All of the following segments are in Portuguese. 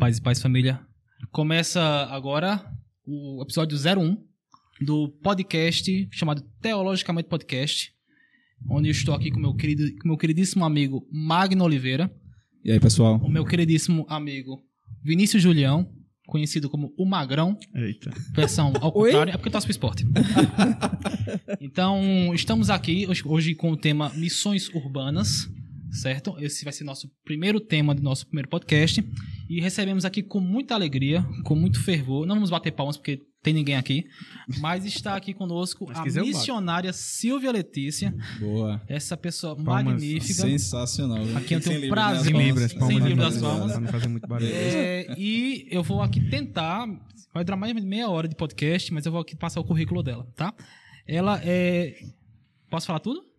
Paz e Paz Família. Começa agora o episódio 01 do podcast chamado Teologicamente Podcast, onde eu estou aqui com meu querido, com meu queridíssimo amigo Magno Oliveira, E aí, pessoal? o meu queridíssimo amigo Vinícius Julião, conhecido como o Magrão, Eita. versão ao Oi? contrário, é porque eu torço pro esporte. então, estamos aqui hoje, hoje com o tema Missões Urbanas, certo? Esse vai ser nosso primeiro tema do nosso primeiro podcast. E recebemos aqui com muita alegria, com muito fervor. Não vamos bater palmas porque tem ninguém aqui, mas está aqui conosco a missionária Silvia Letícia, Boa. essa pessoa Palmas. magnífica. Sensacional. Aqui eu Sem tenho livro, né? prazer. Sem Palmas. livro, as Sem palmas livro das das palmas. Não fazer muito barulho. É, e eu vou aqui tentar. Vai durar mais de meia hora de podcast, mas eu vou aqui passar o currículo dela, tá? Ela é. Posso falar tudo?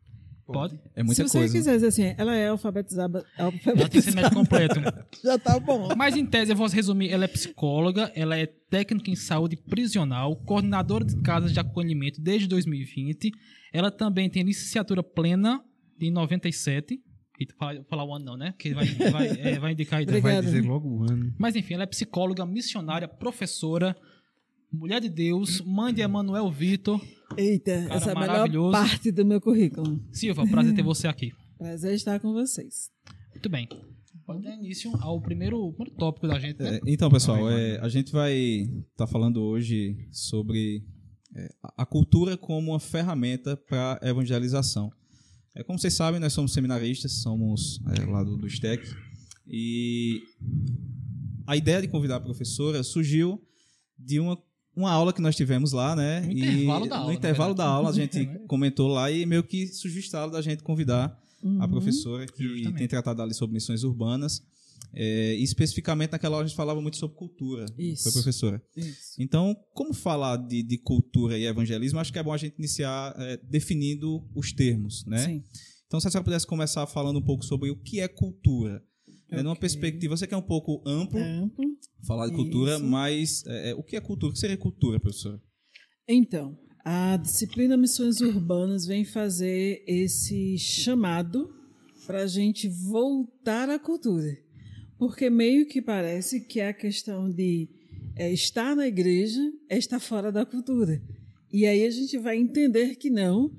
Pode. É muita Se você coisa. quiser dizer assim, ela é alfabetizada, Ela tem ensino alfabetizada médio completo. já tá bom. Mas em tese, eu vou resumir: ela é psicóloga, ela é técnica em saúde prisional, coordenadora de casas de acolhimento desde 2020. Ela também tem licenciatura plena em 97. Eita, falar, falar o ano não, né? Que vai, vai, é, vai indicar a idade. Vai dizer logo o ano. Mas enfim, ela é psicóloga, missionária, professora, mulher de Deus, mãe de Emanuel Vitor. Eita, Cara essa é a melhor parte do meu currículo. Silva, prazer ter você aqui. Prazer estar com vocês. Muito bem. Pode dar início ao primeiro, primeiro tópico da gente, né? É, então, pessoal, é, a gente vai estar falando hoje sobre é, a- a cultura como uma ferramenta para evangelização. É, como vocês sabem, nós somos seminaristas, somos é, lá do, do STEC, e a ideia de convidar a professora surgiu de uma, uma aula que nós tivemos lá, né? No e intervalo da aula, No intervalo da aula, a gente comentou lá e meio que estalo da gente convidar a Uhum. professora que Justamente. tem tratado ali sobre missões urbanas. É, e especificamente naquela hora a gente falava muito sobre cultura. Isso. Foi professora. Isso. Então, como falar de, de cultura e evangelismo, acho que é bom a gente iniciar é, definindo os termos, né? Sim. Então, se a senhora pudesse começar falando um pouco sobre o que é cultura. É, numa perspectiva, você que é um pouco amplo, Amplo. Falar de cultura, Isso. mas é, é, o que é cultura? O que seria cultura, professora? Então, a disciplina Missões Urbanas vem fazer esse chamado para a gente voltar à cultura. Porque meio que parece que a questão de é, estar na igreja é estar fora da cultura. E aí a gente vai entender que não.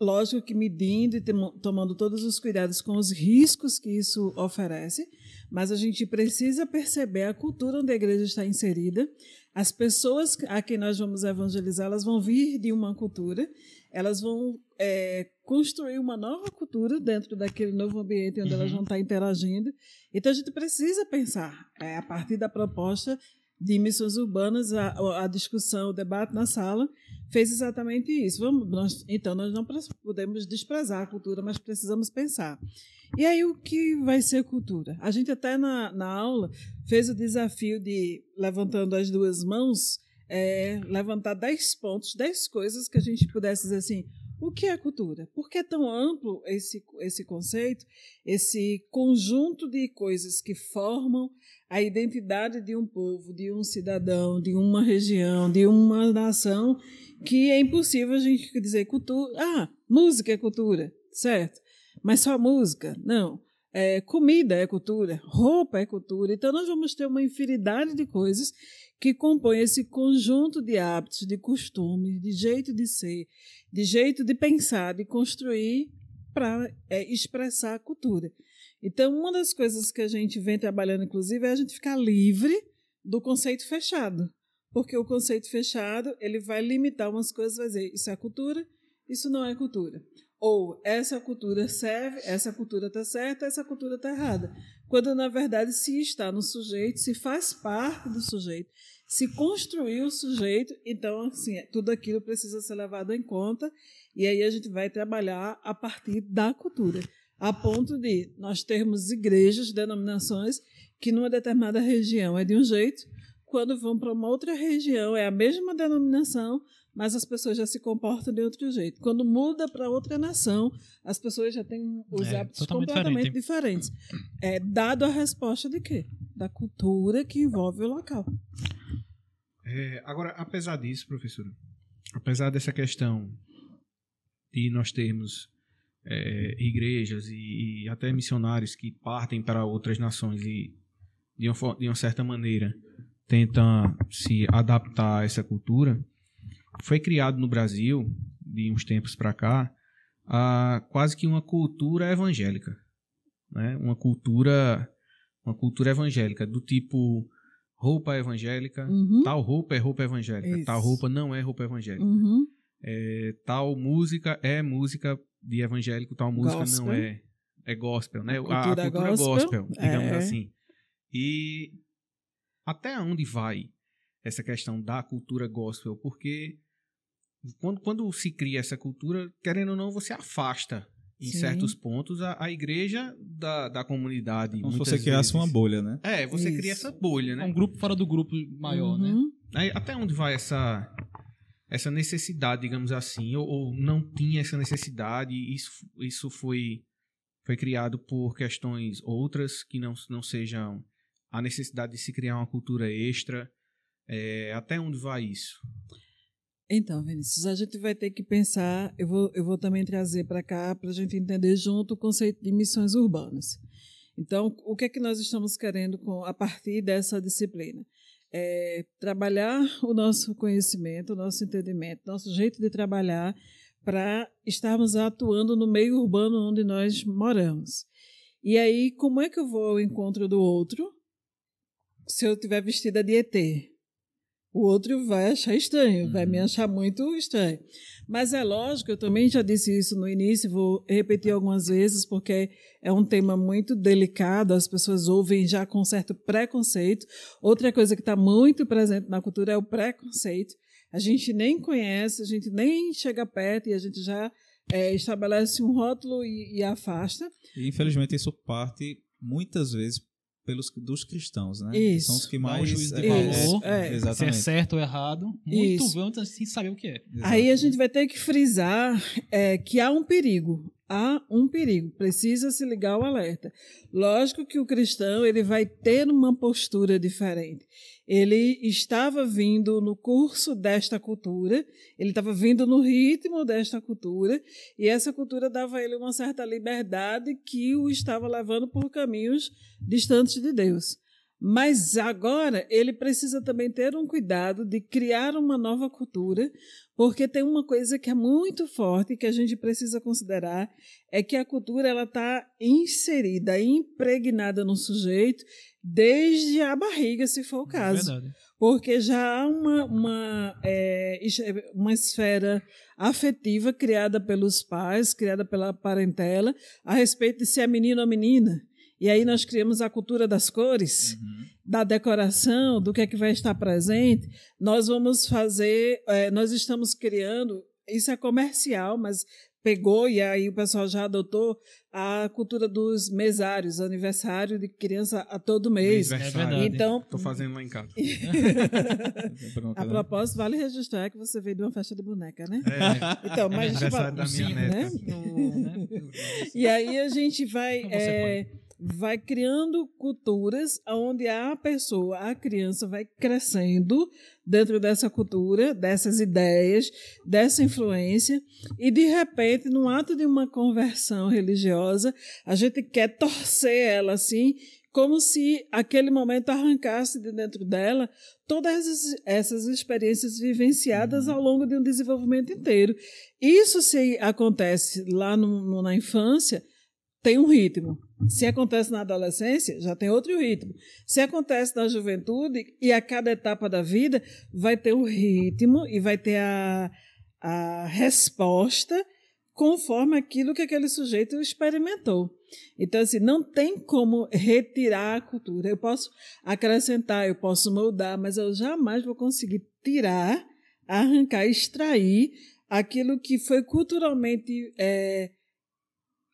Lógico que medindo e tomando todos os cuidados com os riscos que isso oferece, mas a gente precisa perceber a cultura onde a igreja está inserida. As pessoas a quem nós vamos evangelizar, elas vão vir de uma cultura, elas vão é, construir uma nova cultura dentro daquele novo ambiente onde elas Uhum. vão estar interagindo. Então a gente precisa pensar, é, a partir da proposta de missões urbanas, a, a discussão, o debate na sala fez exatamente isso. Vamos, nós- então nós não podemos desprezar a cultura, mas precisamos pensar. E aí o que vai ser cultura? A gente até na, na aula fez o desafio de, levantando as duas mãos, é, levantar 10 pontos, 10 coisas que a gente pudesse dizer assim, o que é cultura? Por que é tão amplo esse, esse conceito, esse conjunto de coisas que formam a identidade de um povo, de um cidadão, de uma região, de uma nação, que é impossível a gente dizer cultura. Ah, música é cultura, certo? Mas só música? Não. É, comida é cultura, roupa é cultura. Então, nós vamos ter uma infinidade de coisas que compõem esse conjunto de hábitos, de costumes, de jeito de ser, de jeito de pensar, de construir para expressar a cultura. Então, uma das coisas que a gente vem trabalhando, inclusive, é a gente ficar livre do conceito fechado. Porque o conceito fechado ele vai limitar umas coisas, vai dizer isso é cultura, isso não é cultura. Ou essa cultura serve, essa cultura está certa, essa cultura está errada. Quando, na verdade, se está no sujeito, se faz parte do sujeito, se construiu o sujeito, então, assim, tudo aquilo precisa ser levado em conta. E aí a gente vai trabalhar a partir da cultura. A ponto de nós termos igrejas, denominações, que numa determinada região é de um jeito, quando vão para uma outra região é a mesma denominação, mas as pessoas já se comportam de outro jeito. Quando muda para outra nação, as pessoas já têm os É, hábitos completamente diferentes. É dado a resposta de quê? Da cultura que envolve o local. É, agora, apesar disso, professora, apesar dessa questão de nós termos é, igrejas e, e até missionários que partem para outras nações e de uma, de uma certa maneira, tenta se adaptar a essa cultura, foi criado no Brasil, de uns tempos para cá, a, quase que uma cultura evangélica. Né? Uma cultura uma cultura evangélica, do tipo roupa evangélica, Uhum. tal roupa é roupa evangélica, Isso. tal roupa não é roupa evangélica. Uhum. É, tal música é música de evangélico, tal música Gospel. não é. É gospel, né? A, a Cultura cultura gospel, gospel, digamos é. assim. E até onde vai essa questão da cultura gospel? Porque quando, quando se cria essa cultura, querendo ou não, você afasta em Sim. certos pontos a, a igreja da, da comunidade. Como se você criasse vezes. uma bolha, né? É, você cria Isso. essa bolha, É né? um grupo fora do grupo maior, né? Uhum. Aí, até onde vai essa essa necessidade, digamos assim, ou, ou não tinha essa necessidade? e Isso, isso foi foi criado por questões outras que não, não sejam a necessidade de se criar uma cultura extra. É, até onde vai isso? Então, Vinícius, a gente vai ter que pensar. Eu vou, eu vou também trazer para cá para a gente entender junto o conceito de missões urbanas. Então, o que é que nós estamos querendo com a partir dessa disciplina? É trabalhar o nosso conhecimento, o nosso entendimento, nosso jeito de trabalhar para estarmos atuando no meio urbano onde nós moramos. E aí, como é que eu vou ao encontro do outro se eu tiver vestida de ET? O outro vai achar estranho, vai me achar muito estranho. Mas é lógico, eu também já disse isso no início, vou repetir algumas vezes, porque é um tema muito delicado, as pessoas ouvem já com certo preconceito. Outra coisa que está muito presente na cultura é o preconceito. A gente nem conhece, a gente nem chega perto e a gente já é, estabelece um rótulo e, e afasta. E infelizmente isso parte muitas vezes pelos dos cristãos, né? Isso. São os que Dá um mais juízo de é, valor, é, é. Se é certo ou errado, muito Isso. antes sem saber o que é. Aí a gente vai ter que frisar é, que há um perigo. Há um perigo. Precisa se ligar o alerta. Lógico que o cristão ele vai ter uma postura diferente. Ele estava vindo no curso desta cultura, ele estava vindo no ritmo desta cultura, e essa cultura dava a ele uma certa liberdade que o estava levando por caminhos distantes de Deus. Mas agora ele precisa também ter um cuidado de criar uma nova cultura, porque tem uma coisa que é muito forte que a gente precisa considerar é que a cultura ela está inserida, impregnada no sujeito desde a barriga, se for o caso É verdade. porque já há uma, uma, é, uma esfera afetiva criada pelos pais, criada pela parentela, a respeito de se é menino ou menina. E aí nós criamos a cultura das cores, da decoração, do que é que vai estar presente. Nós vamos fazer, é, nós estamos criando, isso é comercial, mas pegou e aí o pessoal já adotou a cultura dos mesários, aniversário de criança a todo mês. Aniversário. verdade. Então, Tô fazendo lá em casa. A né? propósito, vale registrar que você veio de uma festa de boneca, né? É, Então, mas tipo, aniversário da minha sim, neta. né? No- né? E aí a gente vai, Então é, vai criando culturas onde a pessoa, a criança vai crescendo dentro dessa cultura, dessas ideias, dessa influência, e de repente, no ato de uma conversão religiosa, a gente quer torcer ela assim, como se aquele momento arrancasse de dentro dela todas essas- experiências vivenciadas ao longo de um desenvolvimento inteiro. Isso se acontece lá no- na infância, tem um ritmo. Se acontece na adolescência, já tem outro ritmo. Se acontece na juventude, e a cada etapa da vida, vai ter um ritmo e vai ter a, a resposta conforme aquilo que aquele sujeito experimentou. Então, assim, não tem como retirar a cultura. Eu posso acrescentar, eu posso moldar, mas eu jamais vou conseguir tirar, arrancar, extrair aquilo que foi culturalmente é,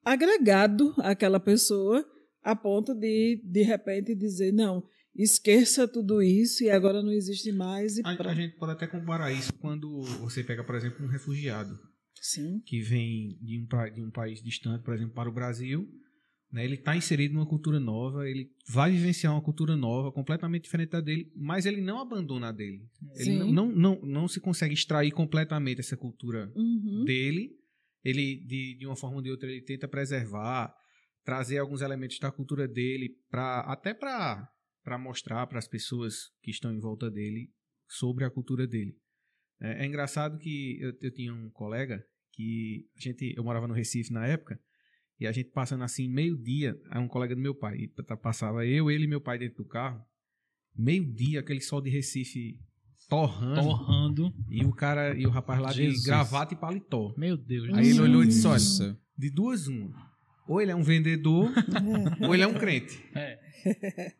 agregado àquela pessoa a ponto de, de repente, dizer, não, esqueça tudo isso e agora não existe mais e A, a gente pode até comparar isso quando você pega, por exemplo, um refugiado Sim, que vem de um, de um país distante, por exemplo, para o Brasil. Né, ele está inserido numa cultura nova, ele vai vivenciar uma cultura nova, completamente diferente da dele, mas ele não abandona a dele. Ele Sim. não, não, não, não se consegue extrair completamente essa cultura Uhum. dele. Ele, de, de uma forma ou de outra, ele tenta preservar, trazer alguns elementos da cultura dele, pra, até para para mostrar para as pessoas que estão em volta dele sobre a cultura dele. É, é engraçado que eu, eu, tinha um colega que a gente, eu morava no Recife na época e a gente passando assim meio dia, é um colega do meu pai, e passava eu, ele e meu pai dentro do carro, meio dia aquele sol de Recife torrando, torrando. e o cara e o rapaz lá Jesus. de gravata e paletó. Meu Deus. Aí ele olhou e disse: olha, de duas uma. Ou ele é um vendedor, ou ele é um crente. É.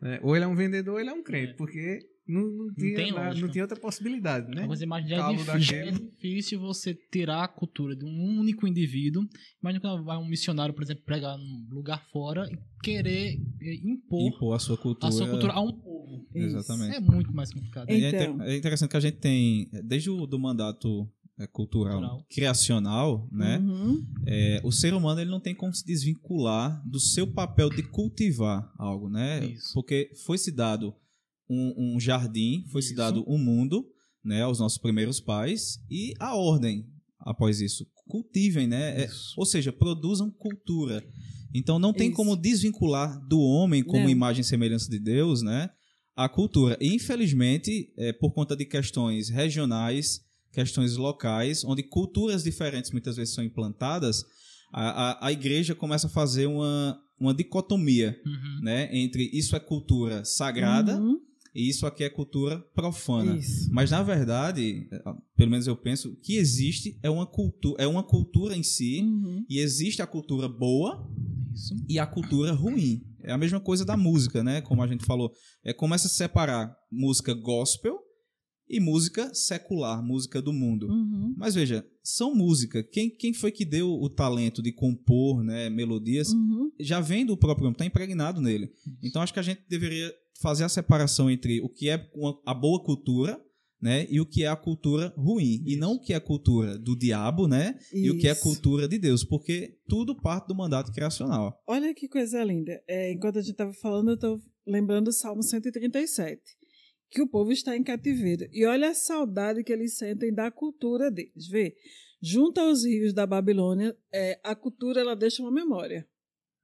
É, ou ele é um vendedor, ou ele é um crente, porque não, não, tinha, tem na- lógica. não tinha outra possibilidade, né? Mas imagina, já é difícil, é difícil você tirar a cultura de um único indivíduo. Imagina quando vai um missionário, por exemplo, pregar num lugar fora e querer eh, impor Impor a sua cultura. a sua cultura a um povo. Exatamente. É muito mais complicado. E é, Então. inter- é interessante que a gente tem, desde o do mandato é, cultural, Cultural. criacional, né? Uhum. É, o ser humano ele não tem como se desvincular do seu papel de cultivar algo, né? Isso. Porque foi-se dado um, um jardim, foi-se Isso. dado um mundo, né, aos nossos primeiros pais e a ordem após isso. Cultivem, né? É, ou seja, produzam cultura. Então não tem Isso. como desvincular do homem como Não. imagem e semelhança de Deus, né? A cultura. E, infelizmente, é, por conta de questões regionais, questões locais, onde culturas diferentes muitas vezes são implantadas, a, a, a igreja começa a fazer uma, uma dicotomia Uhum. né, entre isso é cultura sagrada Uhum. E isso aqui é cultura profana. Isso. Mas na verdade, eh, pelo menos eu penso, o que existe é uma cultura, é uma cultura em si Uhum. e existe a cultura boa Isso. e a cultura ruim. É a mesma coisa da música, né? Como a gente falou, é começa a separar música gospel e música secular, música do mundo. Uhum. Mas veja, são música. Quem, quem foi que deu o talento de compor, né, melodias? Uhum. já vem do próprio homem, está impregnado nele. Então acho que a gente deveria fazer a separação entre o que é a boa cultura, né, e o que é a cultura ruim, e não o que é a cultura do diabo, né, e o que é a cultura de Deus, porque tudo parte do mandato criacional. Olha que coisa linda. É, enquanto a gente estava falando, eu estou lembrando o Salmo 137, que o povo está em cativeiro. E olha a saudade que eles sentem da cultura deles. Vê, junto aos rios da Babilônia, é, a cultura ela deixa uma memória.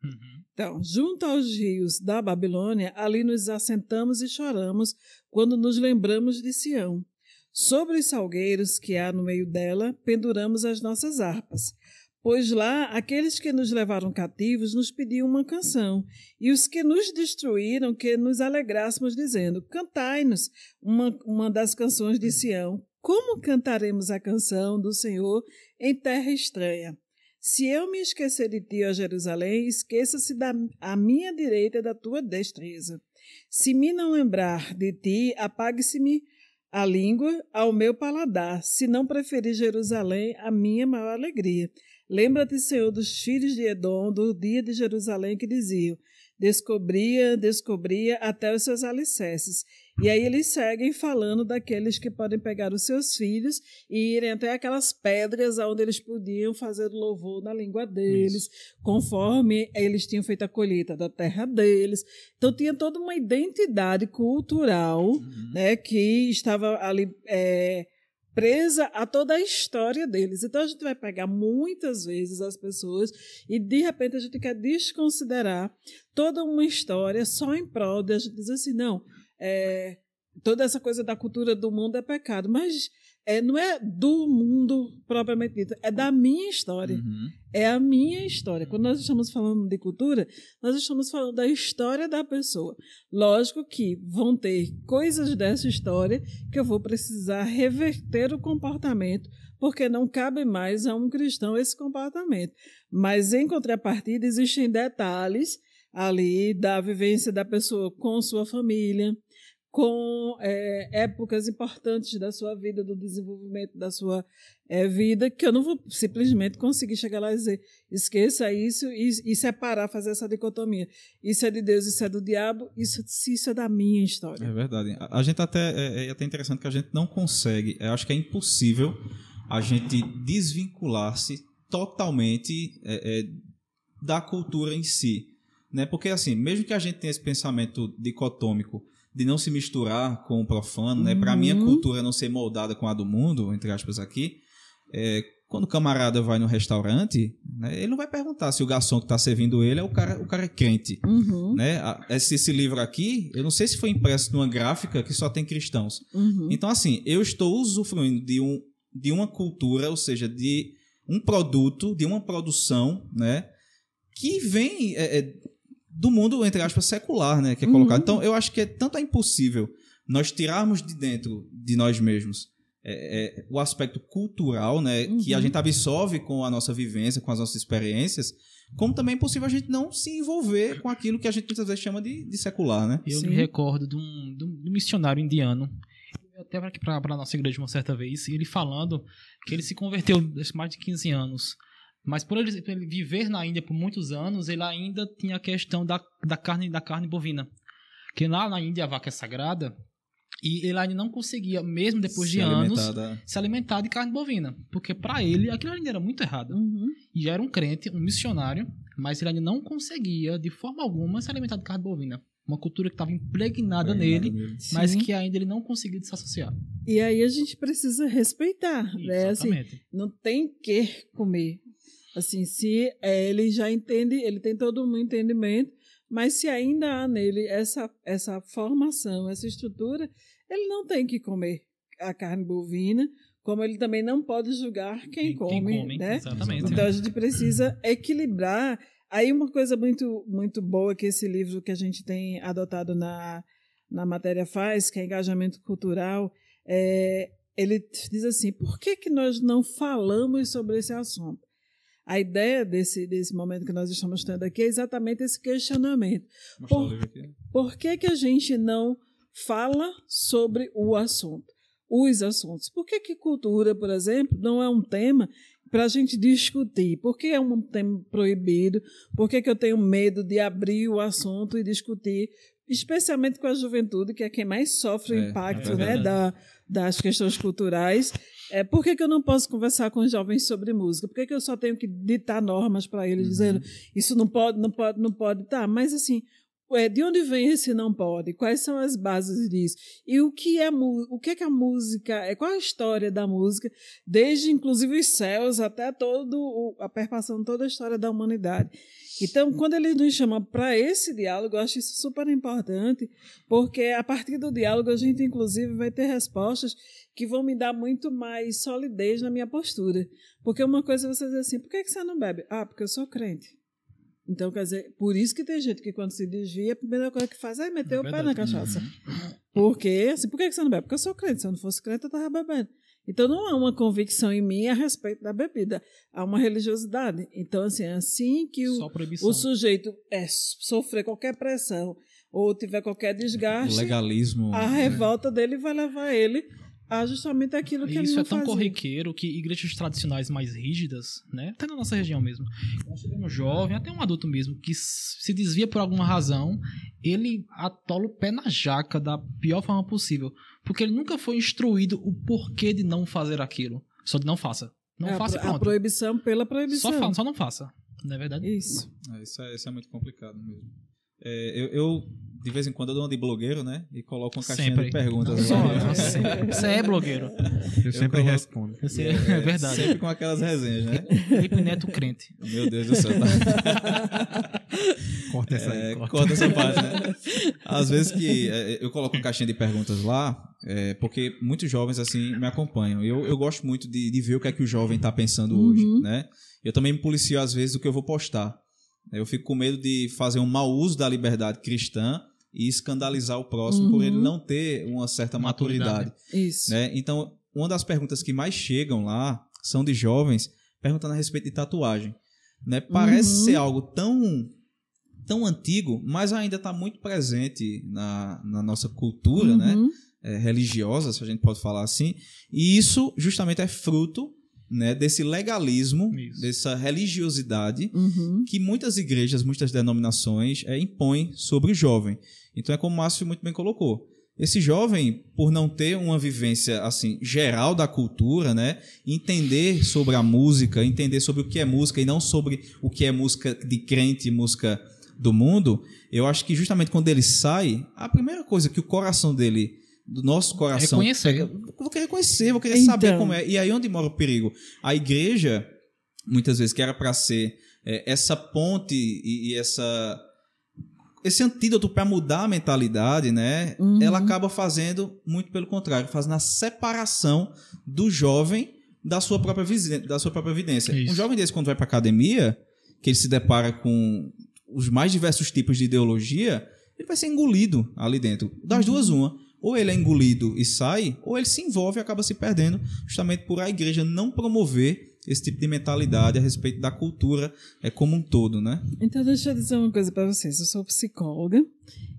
Uhum. Então, junto aos rios da Babilônia, ali nos assentamos e choramos quando nos lembramos de Sião. Sobre os salgueiros que há no meio dela, penduramos as nossas harpas. Pois lá, aqueles que nos levaram cativos nos pediam uma canção, e os que nos destruíram que nos alegrássemos, dizendo: Cantai-nos uma, uma das canções de Sião. Como cantaremos a canção do Senhor em terra estranha? Se eu me esquecer de ti, ó Jerusalém, esqueça-se da a minha direita da tua destreza. Se me não lembrar de ti, apague-se-me a língua ao meu paladar, se não preferir Jerusalém, a minha maior alegria. Lembra-te, Senhor, dos filhos de Edom, do dia de Jerusalém, que diziam: Descobria, descobria até os seus alicerces. E aí eles seguem falando daqueles que podem pegar os seus filhos e irem até aquelas pedras onde eles podiam fazer o louvor na língua deles, conforme eles tinham feito a colheita da terra deles. Então tinha toda uma identidade cultural né, que estava ali é, presa a toda a história deles. Então a gente vai pegar muitas vezes as pessoas e de repente a gente quer desconsiderar toda uma história só em prol de a gente dizer assim, não, é, toda essa coisa da cultura do mundo é pecado, mas é, não é do mundo propriamente dito, é da minha história. Uhum. É a minha história. Quando nós estamos falando de cultura, nós estamos falando da história da pessoa. Lógico que vão ter coisas dessa história que eu vou precisar reverter o comportamento, porque não cabe mais a um cristão esse comportamento. Mas, em contrapartida, existem detalhes ali da vivência da pessoa com sua família, com é, épocas importantes da sua vida, do desenvolvimento da sua é, vida, que eu não vou simplesmente conseguir chegar lá e dizer esqueça isso e, e separar, fazer essa dicotomia. Isso é de Deus, isso é do diabo, isso, isso é da minha história. É verdade. A, a gente até é, é até interessante que a gente não consegue, eu acho que é impossível a gente desvincular-se totalmente é, é, da cultura em si, né? Porque assim, mesmo que a gente tenha esse pensamento dicotômico de não se misturar com o profano, né? Para Uhum. minha cultura não ser moldada com a do mundo, entre aspas aqui, é, quando o camarada vai no restaurante, né, ele não vai perguntar se o garçom que está servindo ele é o cara, o cara é crente. Uhum. Né? A- Esse, esse livro aqui, eu não sei se foi impresso numa gráfica que só tem cristãos. Uhum. Então, assim, eu estou usufruindo de, um, de uma cultura, ou seja, de um produto, de uma produção, né? Que vem é, é, do mundo, entre aspas, secular, né? Que é colocado. Então, eu acho que é tanto é impossível nós tirarmos de dentro de nós mesmos é, é, o aspecto cultural, né? Que a Uhum. gente absorve com a nossa vivência, com as nossas experiências, como também é impossível a gente não se envolver com aquilo que a gente muitas vezes chama de, de secular, né? Eu Sim. me recordo de um, de um- de um missionário indiano, até para a nossa igreja uma certa vez, ele falando que ele se converteu há mais de 15 anos. Mas por ele, por ele viver na Índia por muitos anos, ele ainda tinha a questão da, da, carne, da carne bovina. Que lá na Índia a vaca é sagrada e ele ainda não conseguia, mesmo depois Se de anos, da- se alimentar de carne bovina. Porque para ele aquilo ainda era muito errado. Uhum. E já era um crente, um missionário, mas ele ainda não conseguia, de forma alguma, se alimentar de carne bovina. Uma cultura que estava impregnada nele, mas Sim. que ainda ele não conseguia desassociar. E aí a gente precisa respeitar, né? Assim, Exatamente. não tem que comer. Assim, se é, ele já entende, ele tem todo um entendimento, mas se ainda há nele essa, essa formação, essa estrutura, ele não tem que comer a carne bovina, como ele também não pode julgar quem, come, né? Exatamente. Então a gente precisa equilibrar. Aí uma coisa muito muito boa que esse livro que a gente tem adotado na, na matéria faz, que é engajamento cultural, é, ele diz assim, por que, que nós não falamos sobre esse assunto? A ideia desse, desse momento que nós estamos tendo aqui é exatamente esse questionamento. Por-. Por que, que a gente não fala sobre o assunto, os assuntos? Por que, que cultura, por exemplo, não é um tema para a gente discutir? Por que é um tema proibido? Por que, que eu tenho medo de abrir o assunto e discutir? Especialmente com a juventude, que é quem mais sofre o É, impacto é né, da, das questões culturais. É, por que, que eu não posso conversar com os jovens sobre música? Por que, que eu só tenho que ditar normas para eles, dizendo isso não pode, não pode, não pode? Tá, mas assim, De onde vem esse não pode? Quais são as bases disso? E o que é o que é que a música é? Qual a história da música, desde inclusive os céus até todo a perpassão toda a história da humanidade. Então, quando ele nos chama para esse diálogo, eu acho isso super importante, porque a partir do diálogo a gente inclusive vai ter respostas que vão me dar muito mais solidez na minha postura. Porque uma coisa é você dizer assim, por que que você não bebe? Ah, porque eu sou crente. Então, quer dizer, por isso que tem gente que quando se desvia, a primeira coisa que faz é meter É o pé na cachaça. Porque, assim, por que você não bebe? Porque eu sou crente. Se eu não fosse crente, eu estava bebendo. Então, não há uma convicção em mim a respeito da bebida. Há uma religiosidade. Então, assim, assim que o, o sujeito é, sofrer qualquer pressão ou tiver qualquer O desgaste, legalismo. a né? revolta dele vai levar ele a justamente aquilo que ele isso não é tão fazia. corriqueiro que igrejas tradicionais mais rígidas, né? Até na nossa região mesmo. Nós tivemos um jovem, até um adulto mesmo, que se desvia por alguma razão, ele atola o pé na jaca da pior forma possível. Porque ele nunca foi instruído o porquê de não fazer aquilo. Só de não faça. Não É, a, faça pro- a pronto. proibição pela proibição. Só, fa- só não faça. Não é verdade? Isso. É, isso, é, isso é muito complicado mesmo. É, eu, eu, de vez em quando, eu dou uma de blogueiro, né? E coloco uma caixinha Sempre. de perguntas. Só, lá. você, você é blogueiro. Eu sempre coloco- respondo. É, é verdade. Sempre com aquelas resenhas, né? Felipe Neto crente. Meu Deus do céu. Corta essa É, corta. corta essa parte, né? Às vezes que é, eu coloco uma caixinha de perguntas lá, é, porque muitos jovens assim me acompanham. Eu, eu gosto muito de, de ver o que é que o jovem está pensando hoje, né? Eu também me policio às vezes do que eu vou postar. Eu fico com medo de fazer um mau uso da liberdade cristã e escandalizar o próximo por Uhum. ele não ter uma certa maturidade. Maturidade. Isso. né? Então, uma das perguntas que mais chegam lá são de jovens perguntando a respeito de tatuagem. Né? Parece Uhum. ser algo tão, tão antigo, mas ainda está muito presente na, na nossa cultura né? Uhum. É, religiosa, se a gente pode falar assim. E isso justamente é fruto né, desse legalismo, Isso. dessa religiosidade Uhum. que muitas igrejas, muitas denominações é, impõem sobre o jovem. Então é como o Márcio muito bem colocou. Esse jovem, por não ter uma vivência assim geral da cultura, né, entender sobre a música, entender sobre o que é música e não sobre o que é música de crente, música do mundo, eu acho que justamente quando ele sai, a primeira coisa que o coração dele do nosso coração. Reconhecer. Vou querer conhecer, vou querer Então. saber como é. E aí onde mora o perigo? A igreja, muitas vezes, que era para ser é, essa ponte e, e essa esse antídoto para mudar a mentalidade, né? Uhum. Ela acaba fazendo muito pelo contrário, fazendo a separação do jovem da sua própria da sua própria evidência. Isso. Um jovem desse quando vai para academia, que ele se depara com os mais diversos tipos de ideologia, ele vai ser engolido ali dentro. Das duas uma, ou ele é engolido e sai, ou ele se envolve e acaba se perdendo, justamente por a igreja não promover esse tipo de mentalidade a respeito da cultura é como um todo, né? Então, deixa eu dizer uma coisa para vocês. Eu sou psicóloga.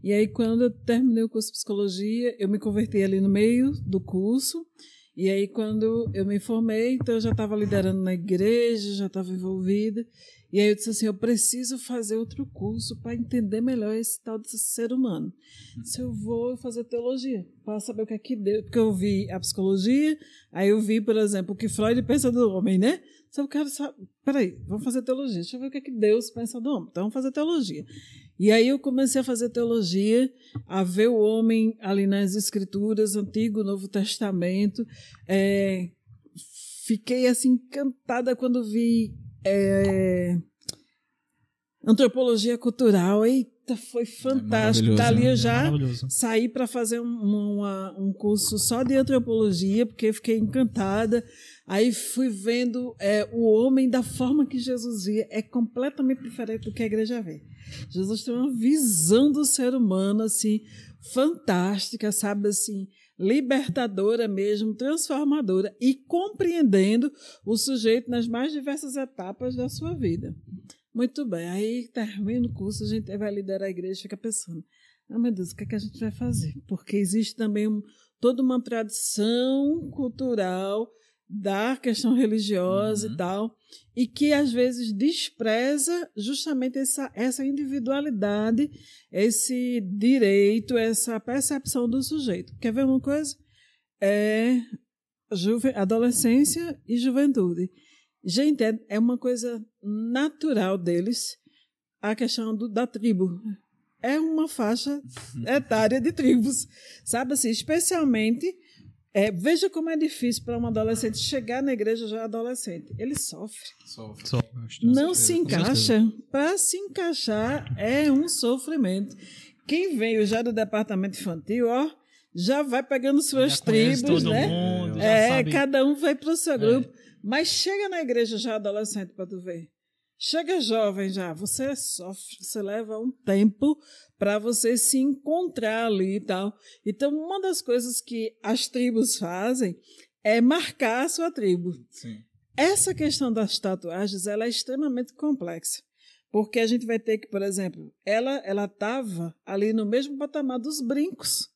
E aí, quando eu terminei o curso de psicologia, eu me converti ali no meio do curso. E aí, quando eu me formei, então eu já estava liderando na igreja, já estava envolvida. E aí eu disse assim: eu preciso fazer outro curso para entender melhor esse tal desse ser humano. Se eu vou fazer teologia, para saber o que é que deu. Porque eu vi a psicologia, aí eu vi, por exemplo, o que Freud pensa do homem, né? Se eu quero saber. Peraí, vamos fazer teologia. Deixa eu ver o que é que Deus pensa do homem. Então vamos fazer teologia. E aí eu comecei a fazer teologia, a ver o homem ali nas escrituras, Antigo, Novo Testamento. É, fiquei assim encantada quando vi é, antropologia cultural. Eita, foi fantástico. maravilhoso, Dali né? eu já Maravilhoso. saí para fazer um, uma- um curso só de antropologia, porque fiquei encantada. Aí fui vendo é, o homem da forma que Jesus via. É completamente diferente do que a igreja vê. Jesus tem uma visão do ser humano, assim, fantástica, sabe, assim, libertadora mesmo, transformadora e compreendendo o sujeito nas mais diversas etapas da sua vida. Muito bem, aí termina o curso, a gente vai liderar a igreja e fica pensando, ah, meu Deus, o que, é que a gente vai fazer? Porque existe também um- toda uma tradição cultural da questão religiosa Uhum. e tal, e que às vezes despreza justamente essa, essa individualidade, esse direito, essa percepção do sujeito. Quer ver uma coisa? É juve- adolescência e juventude. Gente, é, é uma coisa natural deles a questão do- da tribo. É uma faixa etária de tribos, sabe assim, especialmente é, veja como é difícil para um adolescente chegar na igreja já adolescente. Ele sofre. Só. Não se encaixa. Para se encaixar é um sofrimento. Quem veio já do departamento infantil, ó, já vai pegando suas tribos, todo né? mundo, já É, sabe. cada um vai para o seu É. grupo. Mas chega na igreja já adolescente para tu ver. Chega jovem já, você sofre, você leva um tempo para você se encontrar ali e tal. Então, uma das coisas que as tribos fazem é marcar a sua tribo. Sim. Essa questão das tatuagens ela é extremamente complexa. Porque a gente vai ter que, por exemplo, ela ela estava ali no mesmo patamar dos brincos.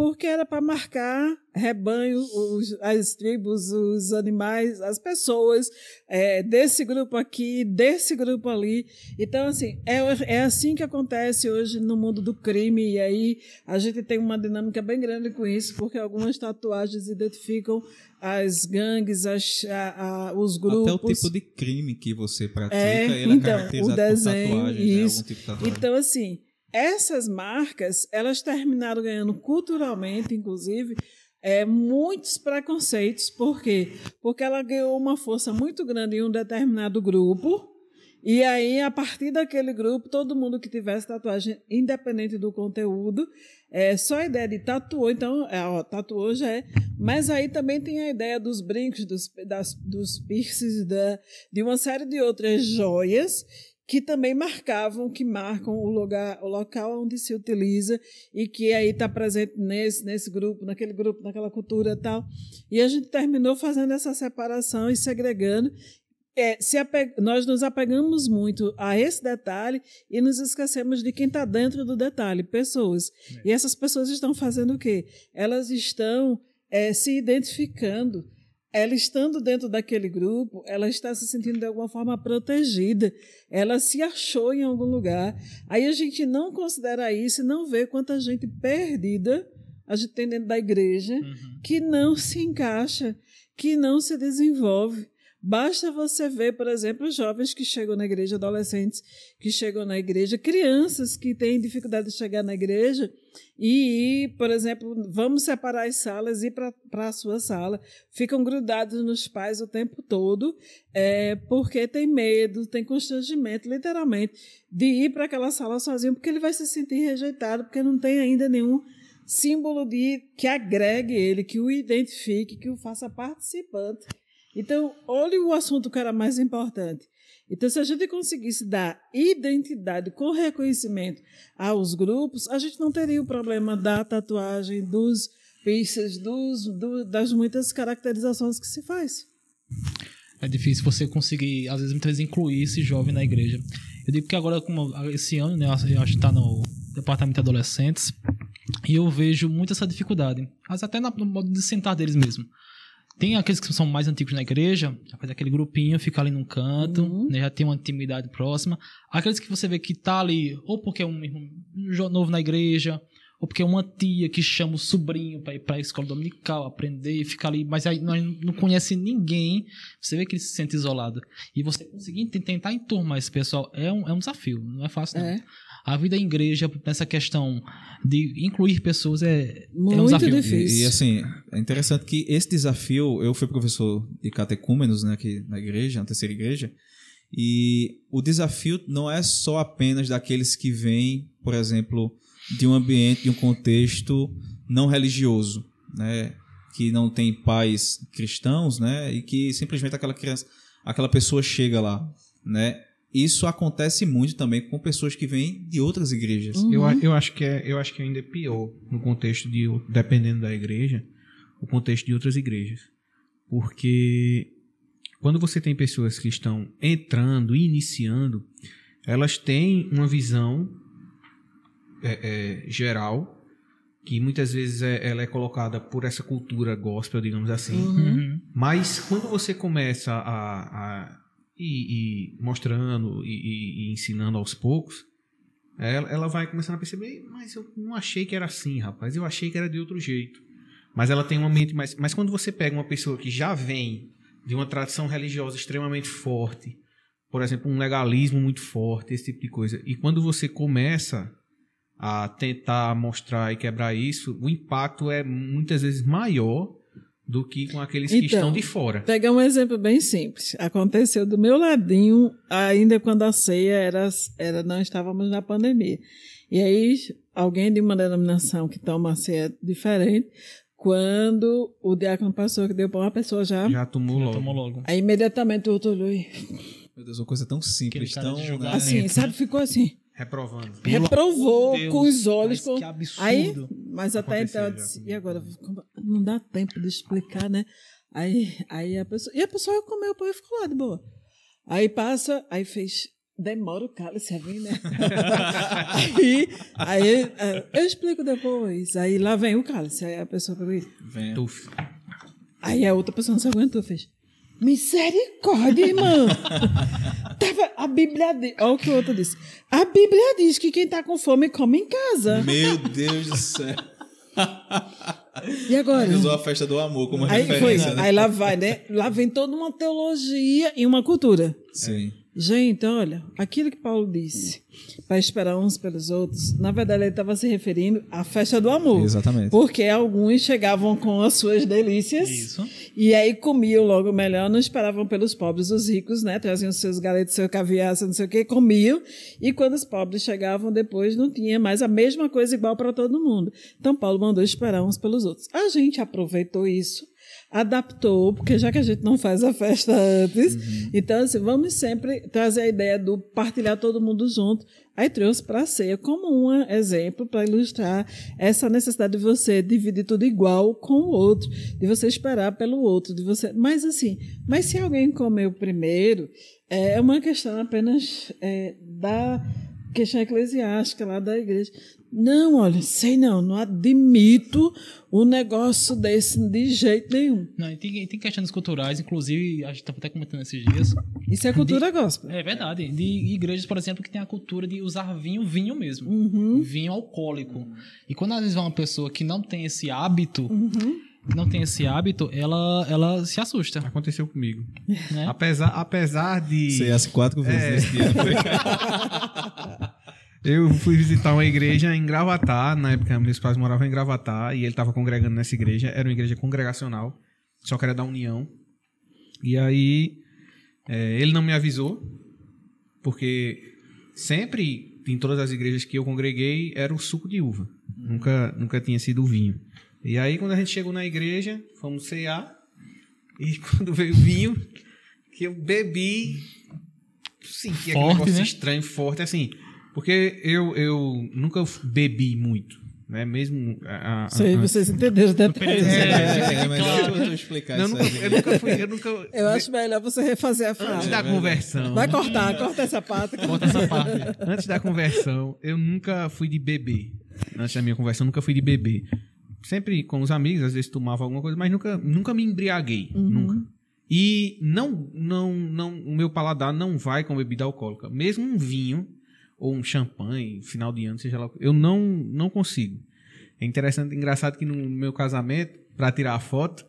Porque era para marcar rebanho, os, as tribos, os animais, as pessoas é, desse grupo aqui, desse grupo ali. Então, assim, é, é assim que acontece hoje no mundo do crime. E aí a gente tem uma dinâmica bem grande com isso, porque algumas tatuagens identificam as gangues, as, a- a- os grupos. Até o tipo de crime que você pratica, É, ele então, é caracterizado o desenho, por tatuagem, né? Algum tipo de tatuagem. Então, assim, essas marcas, elas terminaram ganhando culturalmente, inclusive, é, muitos preconceitos. Por quê? Porque ela ganhou uma força muito grande em um determinado grupo. E aí, a partir daquele grupo, todo mundo que tivesse tatuagem, independente do conteúdo, é só a ideia de tatuou, então, é, ó, tatuou já é. Mas aí também tem a ideia dos brincos, dos, das, dos piercings, da, de uma série de outras joias que também marcavam, que marcam o lugar, o local onde se utiliza e que aí está presente nesse, nesse grupo, naquele grupo, naquela cultura e tal. E a gente terminou fazendo essa separação e segregando. É, se nós nos apegamos muito a esse detalhe e nos esquecemos de quem está dentro do detalhe, pessoas. E essas pessoas estão fazendo o quê? Elas estão é, se identificando ela estando dentro daquele grupo, ela está se sentindo de alguma forma protegida, ela se achou em algum lugar. Aí a gente não considera isso e não vê quanta gente perdida a gente tem dentro da igreja Uhum. que não se encaixa, que não se desenvolve. Basta você ver, por exemplo, jovens que chegam na igreja, adolescentes que chegam na igreja, crianças que têm dificuldade de chegar na igreja e por exemplo, vamos separar as salas e ir para a sua sala. Ficam grudados nos pais o tempo todo, é, porque tem medo, tem constrangimento, literalmente, de ir para aquela sala sozinho, porque ele vai se sentir rejeitado, porque não tem ainda nenhum símbolo de que agregue ele, que o identifique, que o faça participante. Então, olhe o assunto que era mais importante. Então, se a gente conseguisse dar identidade com reconhecimento aos grupos, a gente não teria o problema da tatuagem, dos pistas, dos, do, das muitas caracterizações que se faz. É difícil você conseguir, às vezes, muitas vezes, incluir esse jovem na igreja. Eu digo que agora, como esse ano, né, eu acho que está no departamento de adolescentes, e eu vejo muito essa dificuldade. Mas até no modo de sentar deles mesmo. Tem aqueles que são mais antigos na igreja, já faz aquele grupinho, fica ali num canto, Uhum. né, já tem uma intimidade próxima. Aqueles que você vê que tá ali, ou porque é um irmão novo na igreja, ou porque é uma tia que chama o sobrinho para ir para a escola dominical, aprender e ficar ali, mas aí não, não conhece ninguém, você vê que ele se sente isolado. E você conseguir tentar enturmar esse pessoal é um, é um desafio, não é fácil não. É. A vida em igreja, nessa questão de incluir pessoas, é, é um Muito desafio. difícil. E, e, assim, é interessante que esse desafio, eu fui professor de catecúmenos né, aqui na igreja, na terceira igreja, e o desafio não é só apenas daqueles que vêm, por exemplo, de um ambiente, de um contexto não religioso, né, que não tem pais cristãos, né, e que simplesmente aquela criança, aquela pessoa chega lá, né. Isso acontece muito também com pessoas que vêm de outras igrejas. Eu, a- eu, acho que é, eu acho que ainda é pior no contexto de, dependendo da igreja, o contexto de outras igrejas. Porque quando você tem pessoas que estão entrando, iniciando, elas têm uma visão é, é, geral, que muitas vezes é- ela é colocada por essa cultura gospel, digamos assim. Uhum. Mas quando você começa a, a ir, ir mostrando e, e- e ensinando aos poucos, ela, ela vai começando a perceber, mas eu não achei que era assim, rapaz. Eu achei que era de outro jeito. Mas ela tem uma mente mais. Mas quando você pega uma pessoa que já vem de uma tradição religiosa extremamente forte, por exemplo, um legalismo muito forte, esse tipo de coisa, e quando você começa a tentar mostrar e quebrar isso, o impacto é muitas vezes maior do que com aqueles que Então, estão de fora. Pegar um exemplo bem simples. Aconteceu do meu ladinho, ainda quando a ceia era, era não estávamos na pandemia. E aí, alguém de uma denominação que toma a ceia diferente, quando o diácono passou que deu para uma pessoa já, Já tomou logo. Tomou logo. aí imediatamente o outro olhou e, Meu Deus, uma coisa tão simples, tão. julgar né? assim, sabe, ficou assim. Reprovando. Pelo reprovou Deus, com os olhos. Com... que absurdo. Aí, mas até então, eu disse, e agora? Não dá tempo de explicar, né? Aí, aí a pessoa. E a pessoa comeu o pão e ficou lá de boa. Aí passa, aí fez. Demora o cálice a vir, né? aí, aí é, eu explico depois. Aí lá vem o cálice. Aí a pessoa pegou e. Vem. Tuf. Aí a outra pessoa não se aguentou, fez. Misericórdia, irmã! Tava, a Bíblia diz. Olha o que o outro disse. A Bíblia diz que quem tá com fome come em casa. Meu Deus do céu. E agora? Ele usou a festa do amor como Aí, foi, referência, né? aí lá vai, né? Lá vem toda uma teologia e uma cultura. Sim. Gente, olha, aquilo que Paulo disse, para esperar uns pelos outros, na verdade ele estava se referindo à festa do amor. Exatamente. Porque alguns chegavam com as suas delícias Isso. e aí comiam logo melhor, não esperavam pelos pobres, os ricos, né? Traziam seus galetos, seu caviar, seu não sei o que, comiam. E quando os pobres chegavam depois, não tinha mais a mesma coisa igual para todo mundo. Então Paulo mandou esperar uns pelos outros. A gente aproveitou isso adaptou, porque já que a gente não faz a festa antes, então assim, vamos sempre trazer a ideia do partilhar todo mundo junto. Aí trouxe para a ceia como um exemplo para ilustrar essa necessidade de você dividir tudo igual com o outro, de você esperar pelo outro, de você. Mas assim, mas se alguém comeu primeiro, é uma questão apenas é, da questão eclesiástica lá da igreja. Não, olha, sei não, não admito um negócio desse de jeito nenhum. Não, tem, tem questões culturais, inclusive, a gente estava até comentando esses dias. Isso é cultura gospel. É verdade. De igrejas, por exemplo, que tem a cultura de usar vinho, vinho mesmo. Uhum. Vinho alcoólico. E quando às vezes vai uma pessoa que não tem esse hábito, Uhum. Não tem esse hábito, ela, ela se assusta. Aconteceu comigo. Né? Apesar, apesar de. CS quatro vezes É. nesse dia. foi? Eu fui visitar uma igreja em Gravatar, na época meus pais moravam em Gravatar e ele estava congregando nessa igreja, era uma igreja congregacional, só que era da União. E aí é, ele não me avisou, porque sempre em todas as igrejas que eu congreguei era o suco de uva, nunca, nunca tinha sido o vinho. E aí quando a gente chegou na igreja, fomos cear, e quando veio o vinho, que eu bebi, senti aquele Forte, negócio né? estranho, forte, assim. Porque eu, eu nunca bebi muito, né? Mesmo... A, a- Sei, a- vocês entenderam os detalhes. É, É, é, deixa eu explicar eu, isso nunca, aí. eu nunca fui... Eu nunca, Eu acho melhor você refazer a Antes frase. da conversão... Vai cortar, corta essa parte. Bota essa parte. Antes da conversão, eu nunca fui de beber. Antes da minha conversão, eu nunca fui de beber. Sempre com os amigos, às vezes tomava alguma coisa, mas nunca, nunca me embriaguei. Nunca. E não, não, não, o meu paladar não vai com bebida alcoólica. Mesmo um vinho ou um champanhe, final de ano, seja lá, o que- eu não, não consigo. É interessante, engraçado que no meu casamento, para tirar a foto,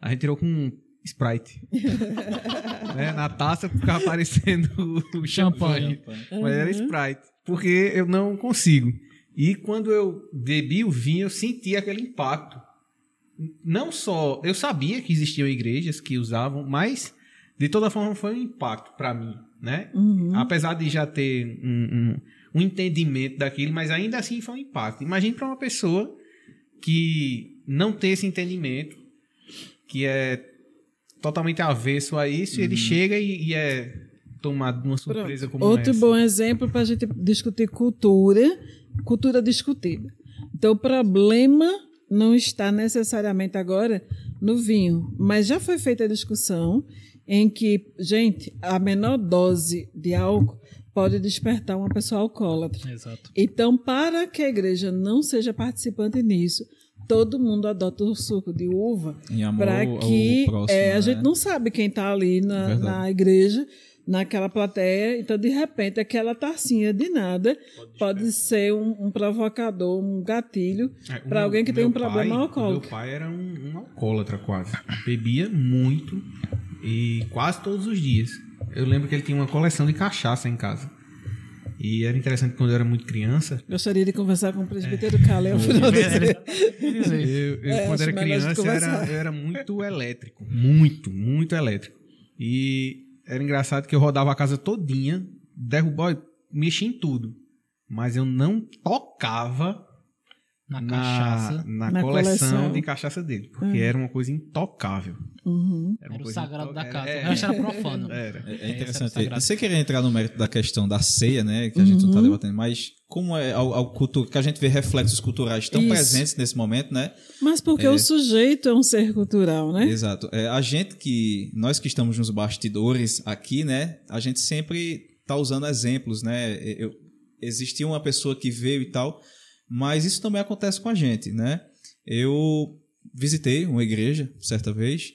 a gente tirou com um Sprite. né? Na taça ficava aparecendo o champanhe. Mas era Sprite. Porque eu não consigo. E quando eu bebi o vinho, eu senti aquele impacto. Não só. Eu sabia que existiam igrejas que usavam, mas de toda forma foi um impacto para mim. Né? Uhum. Apesar de já ter um, um, um entendimento daquilo, mas ainda assim foi um impacto. Imagine para uma pessoa que não tem esse entendimento, que é totalmente avesso a isso, e ele chega e, e é tomado de uma surpresa como Outro essa. bom exemplo para a gente discutir cultura, cultura discutida. Então, o problema não está necessariamente agora no vinho, mas já foi feita a discussão em que, gente, a menor dose de álcool pode despertar uma pessoa alcoólatra. Exato. Então, para que a igreja não seja participante nisso, todo mundo adota o suco de uva para que próximo, é, a né? gente não sabe quem está ali na, na igreja, naquela plateia. Então, de repente, aquela tacinha de nada pode, ser um, um provocador, um gatilho É, para alguém que tem um problema pai- alcoólico. Meu pai era um, um alcoólatra quase. Bebia muito e quase todos os dias. Eu lembro que ele tinha uma coleção de cachaça em casa. E era interessante quando eu era muito criança. Gostaria de conversar com o É. presbítero Calé ao final. Eu, eu, É, quando era criança, era, eu era muito elétrico. Muito, muito elétrico. E era engraçado que eu rodava a casa todinha, derrubava, mexia em tudo. Mas eu não tocava Na na, cachaça. na, Na coleção, coleção. de cachaça dele. Porque era uma coisa intocável. Uhum. Era, uma Era o coisa sagrado da casa. É, O resto era profano. Era. É, é interessante. Você queria entrar no mérito da questão da ceia, né? Que a gente não está debatendo, mas como é ao, ao cultu- que a gente vê reflexos culturais tão Isso. presentes nesse momento, né? Mas porque o sujeito é um ser cultural, né? Exato. É, a gente que. Nós que estamos nos bastidores aqui, né? A gente sempre tá usando exemplos, né? Eu, existia uma pessoa que veio e tal, mas isso também acontece com a gente, né? Eu visitei uma igreja certa vez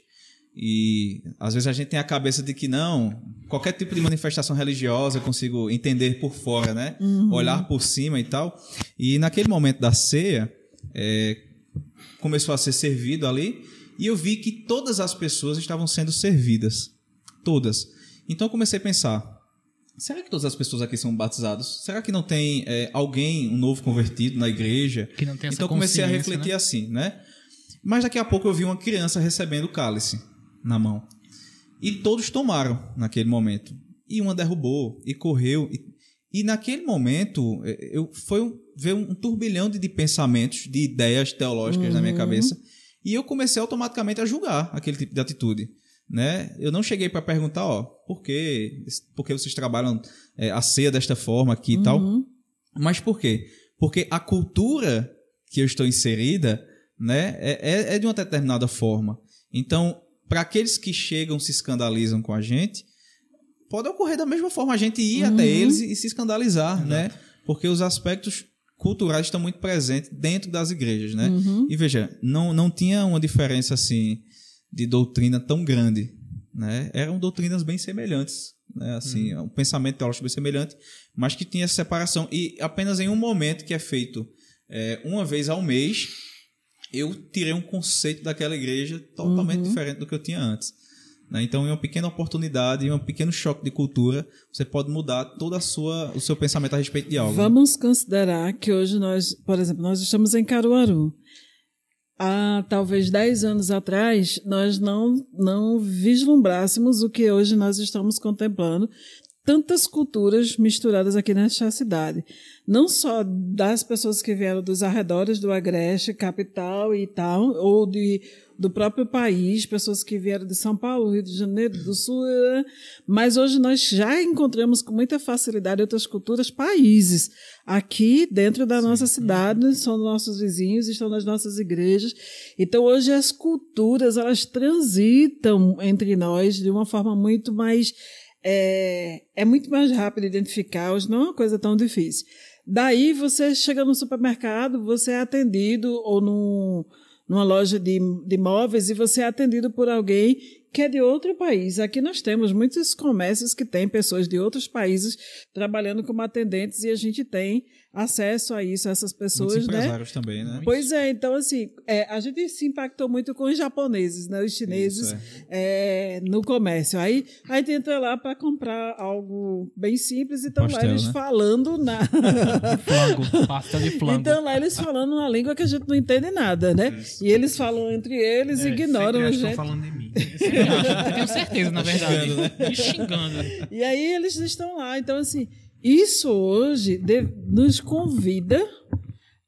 e às vezes a gente tem a cabeça de que não, qualquer tipo de manifestação religiosa eu consigo entender por fora, né? Olhar por cima e tal. E naquele momento da ceia, é, começou a ser servido ali e eu vi que todas as pessoas estavam sendo servidas. Todas. Então eu comecei a pensar: será que todas as pessoas aqui são batizadas? Será que não tem é, alguém, um novo convertido na igreja? Que não tem essa então eu comecei a refletir né? assim, né? Mas daqui a pouco eu vi uma criança recebendo o cálice na mão. E todos tomaram naquele momento. E uma derrubou e correu. E, e naquele momento eh, eu foi um, veio um turbilhão de, de pensamentos, de ideias teológicas na minha cabeça. E eu comecei automaticamente a julgar aquele tipo de atitude. Né? Eu não cheguei para perguntar, ó, por que, por que vocês trabalham eh, a ceia desta forma aqui e tal. Uhum. Mas por quê? Porque a cultura que eu estou inserida né, é, é- é de uma determinada forma. Então, para aqueles que chegam se escandalizam com a gente, pode ocorrer da mesma forma a gente ir até eles e, e se escandalizar, né? Porque os aspectos culturais estão muito presentes dentro das igrejas, né? E veja, não, não tinha uma diferença assim de doutrina tão grande, né? Eram doutrinas bem semelhantes, né? Assim, um pensamento teológico bem semelhante, mas que tinha essa separação e apenas em um momento que é feito é, uma vez ao mês eu tirei um conceito daquela igreja totalmente Uhum. diferente do que eu tinha antes. né? Então, em uma pequena oportunidade, em um pequeno choque de cultura, você pode mudar toda a sua, o seu pensamento a respeito de algo. né? Vamos considerar que hoje nós, por exemplo, nós estamos em Caruaru. Há talvez 10 anos atrás, nós não, não vislumbrássemos o que hoje nós estamos contemplando. Tantas culturas misturadas aqui nesta cidade. Não só das pessoas que vieram dos arredores do Agreste, capital e tal, ou de, do próprio país, pessoas que vieram de São Paulo, Rio de Janeiro, do Sul, eh, mas hoje nós já encontramos com muita facilidade outras culturas, países, aqui dentro da nossa cidade, são nossos vizinhos, estão nas nossas igrejas. Então hoje as culturas elas transitam entre nós de uma forma muito mais é, é muito mais rápido identificar, hoje não é uma coisa tão difícil. Daí você chega no supermercado, você é atendido ou num, numa loja de, de móveis e você é atendido por alguém que é de outro país. Aqui nós temos muitos comércios que têm pessoas de outros países trabalhando como atendentes e a gente tem acesso a isso, a essas pessoas, Muitos né? empresários também, né? Pois é, então assim, é, a gente se impactou muito com os japoneses, né? Os chineses Isso, é, no comércio. Aí a gente entra lá para comprar algo bem simples e estão lá eles né? falando na. Flango, pasta de flango. então lá eles falando uma língua que a gente não entende nada, né? E eles falam entre eles e ignoram Sempre a gente. estão falando de mim. Eu tenho certeza, na verdade. Me xingando. E aí eles estão lá. Então, assim, isso hoje de- nos convida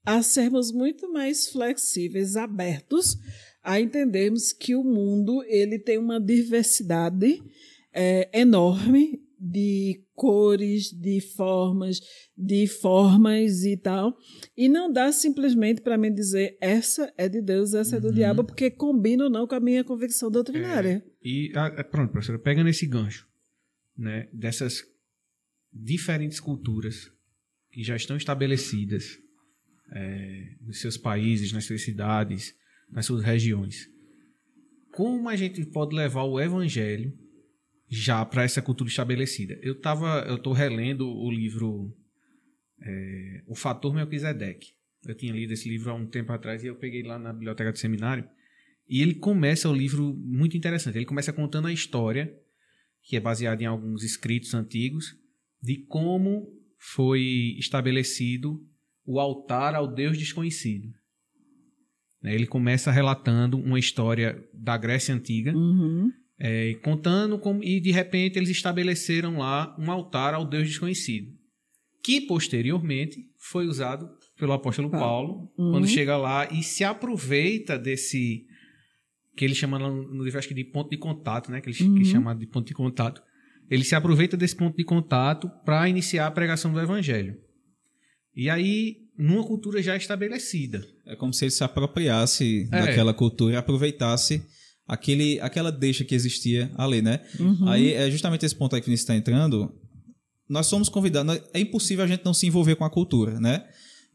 a sermos muito mais flexíveis, abertos, a entendermos que o mundo ele tem uma diversidade é, enorme de cores, de formas, de formas e tal. E não dá simplesmente para mim dizer essa é de Deus, essa é do diabo, porque combina ou não com a minha convicção doutrinária. E ah, ah, pronto, professora, pegando esse gancho, né, dessas diferentes culturas que já estão estabelecidas é, nos seus países, nas suas cidades, nas suas regiões, como a gente pode levar o evangelho já para essa cultura estabelecida? Eu tava, eu estou relendo o livro é, O Fator Melquisedeque. Eu tinha lido esse livro há um tempo atrás e eu peguei lá na biblioteca do seminário. E ele começa o livro muito interessante. Ele começa contando a história, que é baseada em alguns escritos antigos, de como foi estabelecido o altar ao Deus desconhecido. Né, Ele começa relatando uma história da Grécia Antiga, Uhum. é, contando como e de repente eles estabeleceram lá um altar ao Deus desconhecido, que posteriormente foi usado pelo apóstolo Paulo, Uhum. quando chega lá e se aproveita desse que ele chama no livro acho que de ponto de contato, né, que ele Uhum. que chama de ponto de contato. Ele se aproveita desse ponto de contato para iniciar a pregação do evangelho. E aí, numa cultura já estabelecida. É como se ele se apropriasse É. daquela cultura e aproveitasse aquele, aquela deixa que existia ali, né? Uhum. Aí é justamente esse ponto aí que você está entrando. Nós somos convidados. É impossível a gente não se envolver com a cultura, né?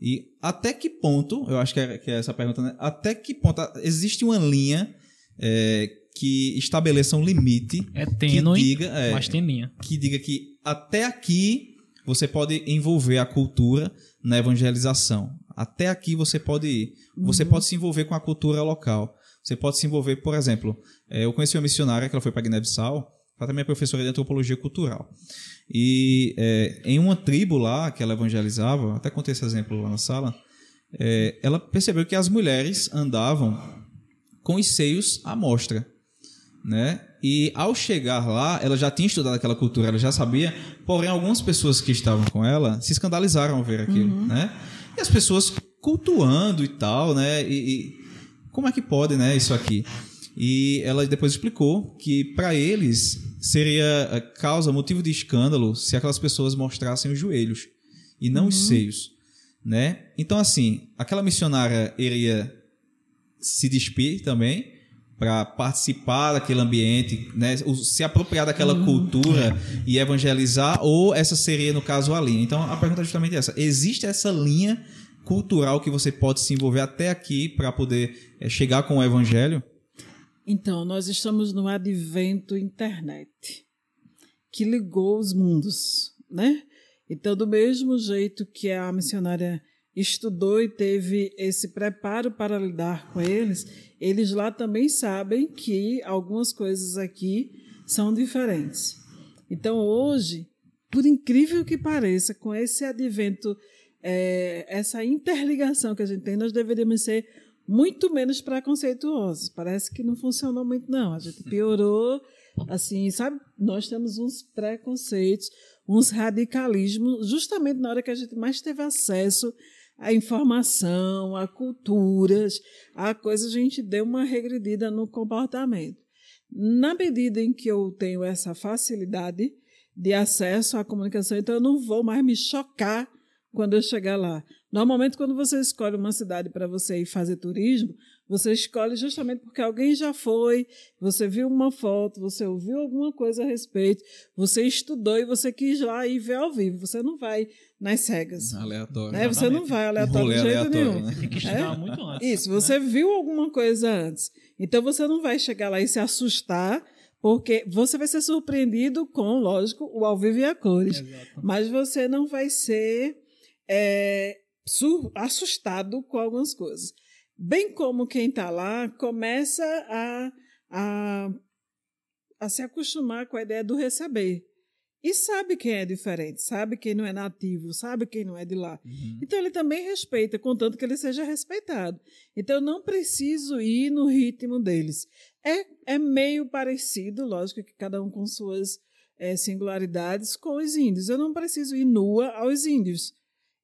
E até que ponto, eu acho que é, que é essa pergunta, né? Até que ponto existe uma linha é, que estabeleça um limite É que tênue, diga, é, mas tem linha. que diga que até aqui você pode envolver a cultura na evangelização. Até aqui você pode ir. Você pode se envolver com a cultura local. Você pode se envolver, por exemplo, eh, eu conheci uma missionária que ela foi para Guiné-Bissau, ela também é professora de antropologia cultural. E eh, em uma tribo lá que ela evangelizava, até contei esse exemplo lá na sala, eh, ela percebeu que as mulheres andavam com os seios à mostra né? E ao chegar lá, ela já tinha estudado aquela cultura, ela já sabia. Porém, algumas pessoas que estavam com ela se escandalizaram ao ver aquilo, né? E as pessoas cultuando e tal, né? E, e como é que pode, né? Isso aqui. E ela depois explicou que para eles seria eh, causa, motivo de escândalo se aquelas pessoas mostrassem os joelhos e não os seios, né? Então assim, aquela missionária iria se despir também para participar daquele ambiente, né, se apropriar daquela cultura e evangelizar, ou essa seria, no caso, a linha. Então, a pergunta é justamente essa. Existe essa linha cultural que você pode se envolver até aqui para poder eh, chegar com o evangelho? Então, nós estamos no advento internet, que ligou os mundos, né? Então, do mesmo jeito que a missionária estudou e teve esse preparo para lidar com eles, eles lá também sabem que algumas coisas aqui são diferentes. Então, hoje, por incrível que pareça, com esse advento, é, essa interligação que a gente tem, nós deveríamos ser muito menos preconceituosos. Parece que não funcionou muito, não. A gente piorou, assim, sabe? Nós temos uns preconceitos, uns radicalismos, justamente na hora que a gente mais teve acesso à informação, a culturas, a coisa, a gente deu uma regredida no comportamento. Na medida em que eu tenho essa facilidade de acesso à comunicação, então eu não vou mais me chocar quando eu chegar lá. Normalmente, quando você escolhe uma cidade para você ir fazer turismo, você escolhe justamente porque alguém já foi, você viu uma foto, você ouviu alguma coisa a respeito, você estudou e você quis lá ir ver ao vivo. Você não vai nas cegas. Aleatório. Né? Você não vai aleatório de jeito aleatório, nenhum. né? Tem que estudar muito antes. Isso, né? você viu alguma coisa antes. Então você não vai chegar lá e se assustar, porque você vai ser surpreendido com, lógico, o ao vivo e a cores. Exato. Mas você não vai ser é, assustado com algumas coisas. Bem como quem está lá começa a, a, a se acostumar com a ideia do receber. E sabe quem é diferente, sabe quem não é nativo, sabe quem não é de lá. Uhum. Então ele também respeita, contanto que ele seja respeitado. Então eu não preciso ir no ritmo deles. É, é meio parecido, lógico que cada um com suas eh, singularidades, com os índios. Eu não preciso ir nua aos índios.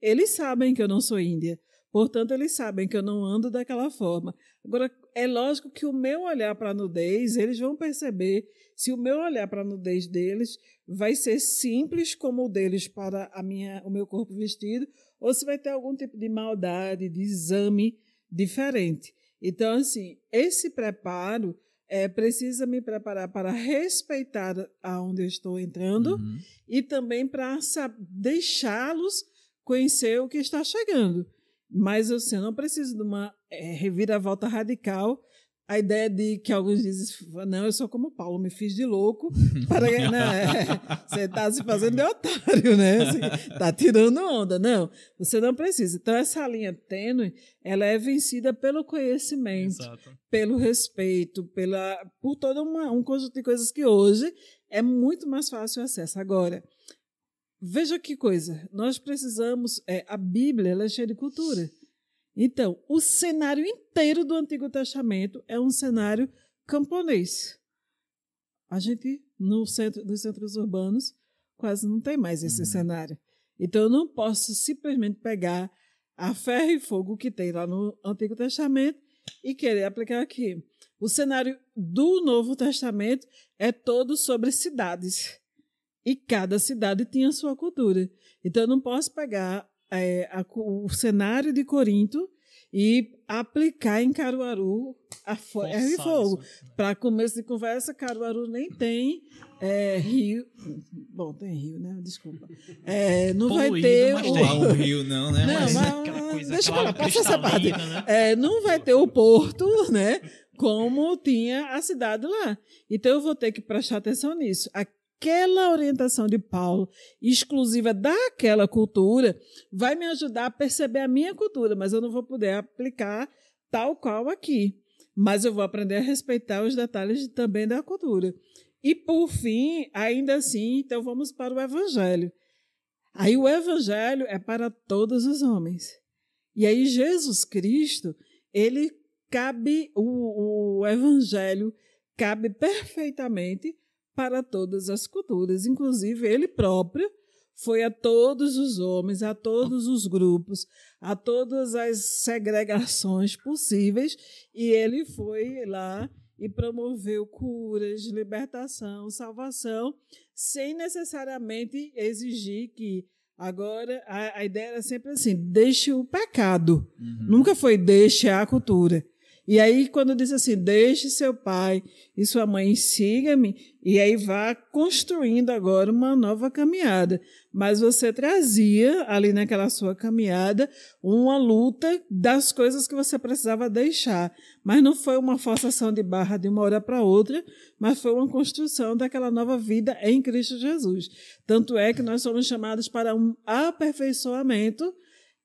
Eles sabem que eu não sou índia. Portanto, eles sabem que eu não ando daquela forma. Agora, é lógico que o meu olhar para a nudez, eles vão perceber se o meu olhar para a nudez deles vai ser simples como o deles para a minha, o meu corpo vestido, ou se vai ter algum tipo de maldade, de exame diferente. Então, assim, esse preparo é, precisa me preparar para respeitar aonde eu estou entrando Uhum. e também para deixá-los conhecer o que está chegando. Mas assim, eu não preciso de uma eh, reviravolta radical. A ideia de que alguns dizem, não, eu sou como Paulo, me fiz de louco. Para, né? Você está se fazendo de otário, né? Está tirando onda. Não, você não precisa. Então, essa linha tênue, ela é vencida pelo conhecimento Exato. pelo respeito, pela, por todo uma, um conjunto de coisas que hoje é muito mais fácil o acesso. Agora, veja que coisa, nós precisamos, é, a Bíblia ela é cheia de cultura. Então, o cenário inteiro do Antigo Testamento é um cenário camponês. A gente, no centro, nos centros urbanos, quase não tem mais esse cenário. Então, eu não posso simplesmente pegar a ferro e fogo que tem lá no Antigo Testamento e querer aplicar aqui. O cenário do Novo Testamento é todo sobre cidades. E cada cidade tinha sua cultura. Então, eu não posso pegar é, a o cenário de Corinto e aplicar em Caruaru a fo- ferro e fogo. isso. Para começo de conversa, Caruaru nem tem é, rio. Bom, tem rio, né? Desculpa. É, não vai Poluído, ter. mas o- há um rio, não, né? Não, Mas- mas- Aquela coisa, deixa eu aquela falar, passa essa parte. né? É, não vai ter o porto, né? Como tinha a cidade lá. Então eu vou ter que prestar atenção nisso. Aquela orientação de Paulo, exclusiva daquela cultura, vai me ajudar a perceber a minha cultura, mas eu não vou poder aplicar tal qual aqui. Mas eu vou aprender a respeitar os detalhes também da cultura. E por fim, ainda assim, então vamos para o evangelho. Aí o evangelho é para todos os homens. E aí Jesus Cristo, ele cabe o, o evangelho cabe perfeitamente para todas as culturas, inclusive ele próprio foi a todos os homens, a todos os grupos, a todas as segregações possíveis, e ele foi lá e promoveu curas, libertação, salvação, sem necessariamente exigir que agora a, a ideia era sempre assim: deixe o pecado. Uhum. Nunca foi deixe a cultura. E aí, quando diz assim, deixe seu pai e sua mãe, siga-me, e aí vá construindo agora uma nova caminhada. Mas você trazia ali naquela sua caminhada uma luta das coisas que você precisava deixar. Mas não foi uma forçação de barra de uma hora para outra, mas foi uma construção daquela nova vida em Cristo Jesus. Tanto é que nós somos chamados para um aperfeiçoamento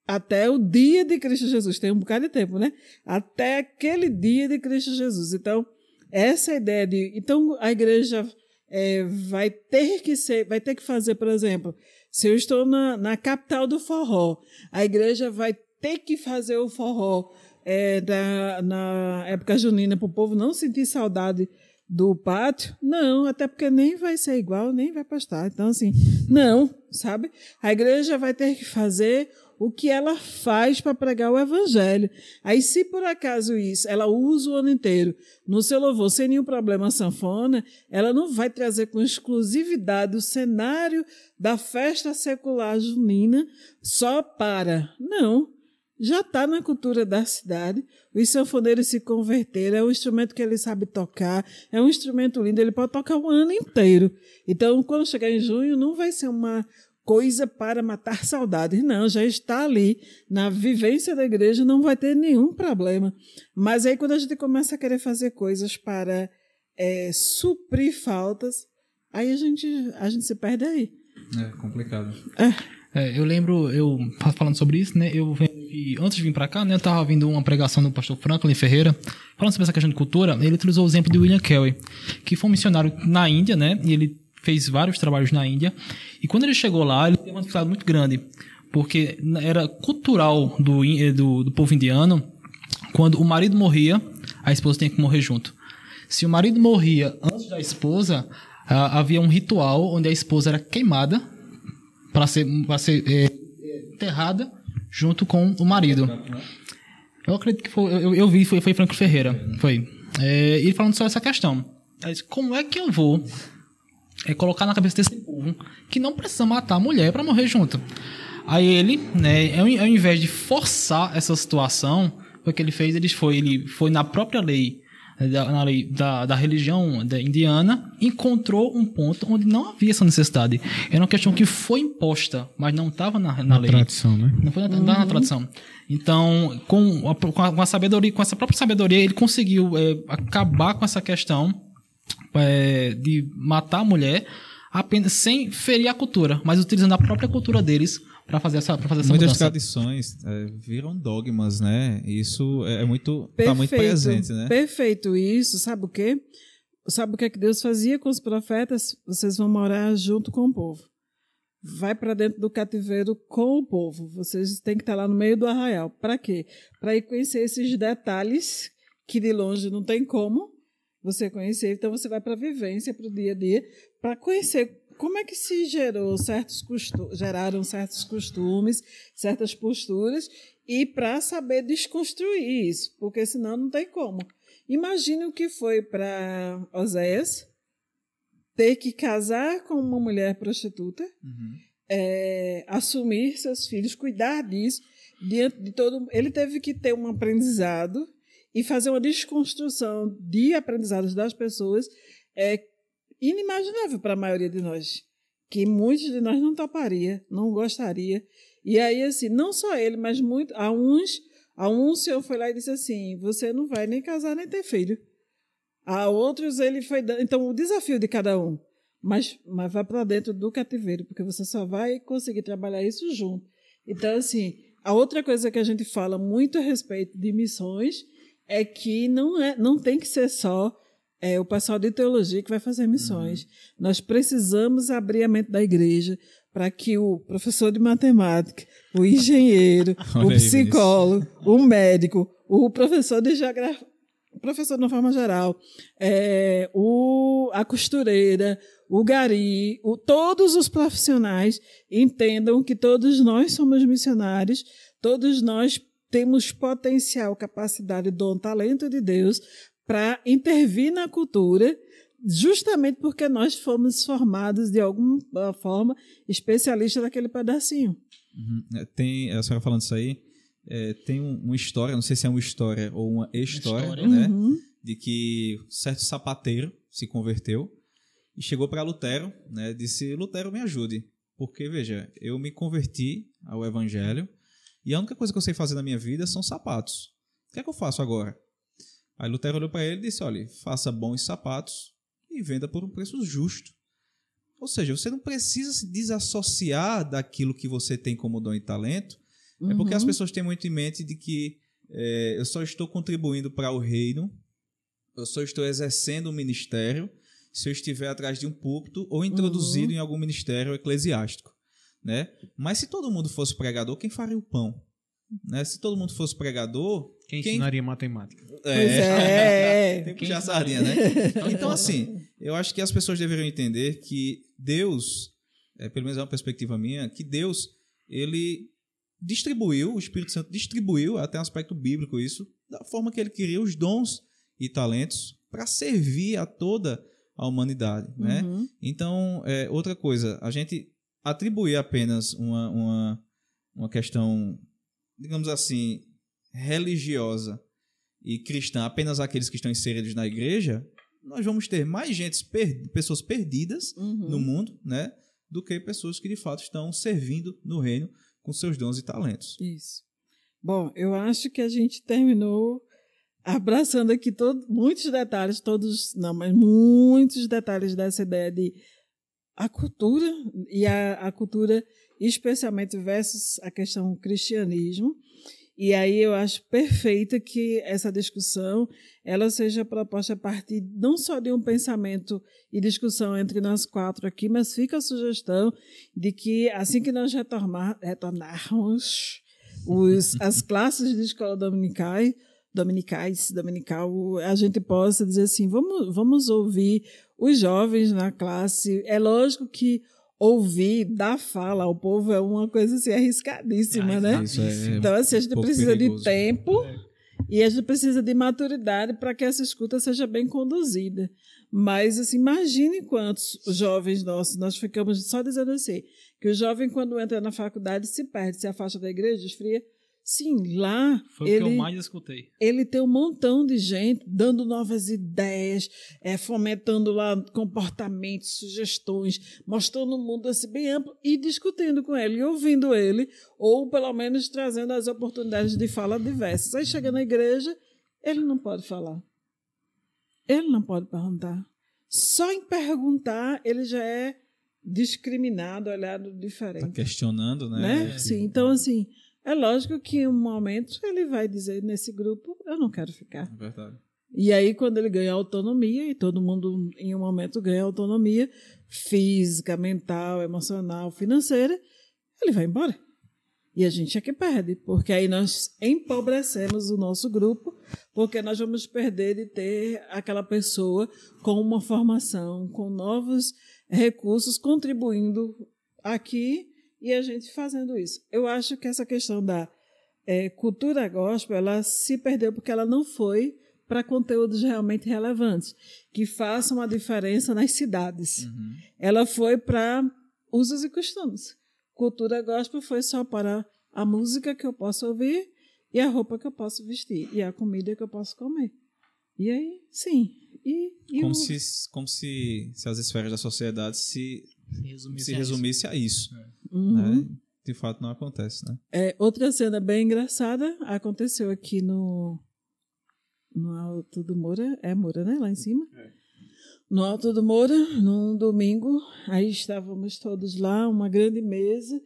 até o dia de Cristo Jesus. Tem um bocado de tempo, né? Até aquele dia de Cristo Jesus. Então, essa ideia de. Então, a igreja é, vai ter que ser, vai ter que fazer, por exemplo, se eu estou na, na capital do forró, a igreja vai ter que fazer o forró é, da, na época junina para o povo não sentir saudade do pátio? Não, até porque nem vai ser igual, nem vai pastar. Então, assim, não, sabe? A igreja vai ter que fazer o que ela faz para pregar o evangelho. Aí, se por acaso isso, ela usa o ano inteiro no seu louvor sem nenhum problema sanfona, ela não vai trazer com exclusividade o cenário da festa secular junina só para. Não já está na cultura da cidade. Os sanfoneiros se converteram, é um instrumento que ele sabe tocar, é um instrumento lindo, ele pode tocar o ano inteiro. Então, quando chegar em junho, não vai ser uma coisa para matar saudades, não, já está ali na vivência da igreja, não vai ter nenhum problema. Mas aí, quando a gente começa a querer fazer coisas para é, suprir faltas, aí a gente, a gente se perde aí. É complicado. É. É, eu lembro, eu falando sobre isso, né? Eu antes de vir para cá, né? Eu tava ouvindo uma pregação do pastor Franklin Ferreira, falando sobre essa questão de cultura. Ele utilizou o exemplo de William Kelly, que foi um missionário na Índia, né? E ele fez vários trabalhos na Índia. E quando ele chegou lá, ele teve uma dificuldade muito grande, porque era cultural do, do, do povo indiano, quando o marido morria, a esposa tinha que morrer junto. Se o marido morria antes da esposa, havia um ritual onde a esposa era queimada para ser, pra ser é, enterrada junto com o marido. Eu acredito que foi. Eu, eu vi, foi, foi Franco Ferreira. Foi. É, ele falando sobre essa questão. Disse, como é que eu vou é, colocar na cabeça desse povo que não precisa matar a mulher para morrer junto? Aí ele, né, ao, ao invés de forçar essa situação, o que ele fez, ele foi, ele foi na própria lei da, na lei da, da religião da indiana, encontrou um ponto onde não havia essa necessidade. Era uma questão que foi imposta, mas não estava na, na, na lei. tradição, né? Não foi na, uhum. na tradição. Então, com a, com a, sabedoria, com essa própria sabedoria, ele conseguiu é, acabar com essa questão é, de matar a mulher apenas sem ferir a cultura, mas utilizando a própria cultura deles para fazer essa, pra fazer essa Muitas mudança. tradições é, viram dogmas, né? Isso é, é muito, tá muito presente, né? Perfeito isso. Sabe o quê? Sabe o que é que Deus fazia com os profetas? Vocês vão morar junto com o povo. Vai para dentro do cativeiro com o povo. Vocês têm que estar lá no meio do arraial. Para quê? Para ir conhecer esses detalhes que de longe não tem como você conhecer. Então você vai para a vivência, para o dia a dia, para conhecer como é que se gerou certos geraram certos costumes, certas posturas, e para saber desconstruir isso, porque senão não tem como. Imagine o que foi para Oséias ter que casar com uma mulher prostituta, uhum. é, assumir seus filhos, cuidar disso, diante de todo. Ele teve que ter um aprendizado e fazer uma desconstrução de aprendizados das pessoas é, inimaginável para a maioria de nós, que muitos de nós não toparia, não gostaria. E aí, assim, não só ele, mas muito, a uns, a um senhor foi lá e disse assim, você não vai nem casar nem ter filho. A outros ele foi dando, então o desafio de cada um, mas, mas vai para dentro do cativeiro, porque você só vai conseguir trabalhar isso junto. Então, assim, a outra coisa que a gente fala muito a respeito de missões é que não, é, não tem que ser só é o pessoal de teologia que vai fazer missões. Uhum. Nós precisamos abrir a mente da igreja para que o professor de matemática, o engenheiro, o psicólogo, o médico, o professor de geografia, o professor de uma forma geral, é, o, a costureira, o gari, o, todos os profissionais entendam que todos nós somos missionários, todos nós temos potencial, capacidade, dom, talento de Deus para intervir na cultura, justamente porque nós fomos formados de alguma forma especialistas daquele pedacinho. Uhum. É, tem, a senhora falando isso aí, é, tem um, uma história, não sei se é uma história ou uma história, história. né? Uhum. De que certo sapateiro se converteu e chegou para Lutero, né? Disse: Lutero, me ajude. Porque, veja, eu me converti ao evangelho e a única coisa que eu sei fazer na minha vida são sapatos. O que é que eu faço agora? Aí Lutero olhou para ele e disse: olha, faça bons sapatos e venda por um preço justo. Ou seja, você não precisa se desassociar daquilo que você tem como dom e talento, É porque as Uhum. pessoas têm muito em mente de que é, eu só estou contribuindo para o reino, eu só estou exercendo um ministério se eu estiver atrás de um púlpito ou introduzido em algum ministério eclesiástico, né? Mas se todo mundo fosse pregador, quem faria o pão? Né? Se todo mundo fosse pregador, Quem Quem- ensinaria matemática? Pois é. tem que puxar a sardinha, né? Então, assim, eu acho que as pessoas deveriam entender que Deus, é, pelo menos é uma perspectiva minha, que Deus, ele distribuiu, o Espírito Santo distribuiu, até um aspecto bíblico isso, da forma que ele queria os dons e talentos para servir a toda a humanidade, né? Uhum. Então, é, outra coisa, a gente atribuir apenas uma, uma, uma questão, digamos assim, religiosa e cristã apenas àqueles que estão inseridos na igreja, nós vamos ter mais gente, per- pessoas perdidas Uhum. no mundo, né? Do que pessoas que de fato estão servindo no reino com seus dons e talentos. Isso. Bom, eu acho que a gente terminou abraçando aqui todo, muitos detalhes, todos, não, mas muitos detalhes dessa ideia de a cultura e a, a cultura especialmente versus a questão cristianismo. E aí eu acho perfeita que essa discussão ela seja proposta a partir não só de um pensamento e discussão entre nós quatro aqui, mas fica a sugestão de que assim que nós retornar, retornarmos os, as classes de escola dominicais, dominicais, dominical, a gente possa dizer assim, vamos, vamos ouvir os jovens na classe. É lógico que ouvir, dar fala ao povo é uma coisa assim, arriscadíssima, Ah, né? Isso é Então, assim, a gente pouco precisa perigoso. de tempo e a gente precisa de maturidade para que essa escuta seja bem conduzida. Mas, assim, imagine quantos jovens nossos, nós ficamos só dizendo assim, que o jovem, quando entra na faculdade, se perde, se afasta da igreja, esfria. Sim, lá Foi o que eu ele, mais escutei. ele tem um montão de gente dando novas ideias, é, fomentando lá comportamentos, sugestões, mostrando um mundo assim bem amplo e discutindo com ele, e ouvindo ele, ou pelo menos trazendo as oportunidades de fala diversas. Aí chega na igreja, ele não pode falar. Ele não pode perguntar. Só em perguntar, ele já é discriminado, olhado diferente Tá questionando, né? né? Sim, então assim, é lógico que em um momento ele vai dizer nesse grupo, eu não quero ficar. É verdade. E aí quando ele ganha autonomia, e todo mundo em um momento ganha autonomia física, mental, emocional, financeira, ele vai embora. E a gente é que perde, porque aí nós empobrecemos o nosso grupo, porque nós vamos perder de ter aquela pessoa com uma formação, com novos recursos, contribuindo aqui e a gente fazendo isso. Eu acho que essa questão da eh, cultura gospel, ela se perdeu porque ela não foi para conteúdos realmente relevantes, que façam a diferença nas cidades. Uhum. Ela foi para usos e costumes. Cultura gospel foi só para a música que eu posso ouvir e a roupa que eu posso vestir e a comida que eu posso comer. E aí, sim. E, e Como, o- se, como se, se as esferas da sociedade se, Resumir se resumisse a isso. Uhum. Né? De fato, não acontece, né? É, outra cena bem engraçada aconteceu aqui no, no Alto do Moura. É Moura, né? Lá em cima. No Alto do Moura, num domingo. Aí estávamos todos lá, uma grande mesa.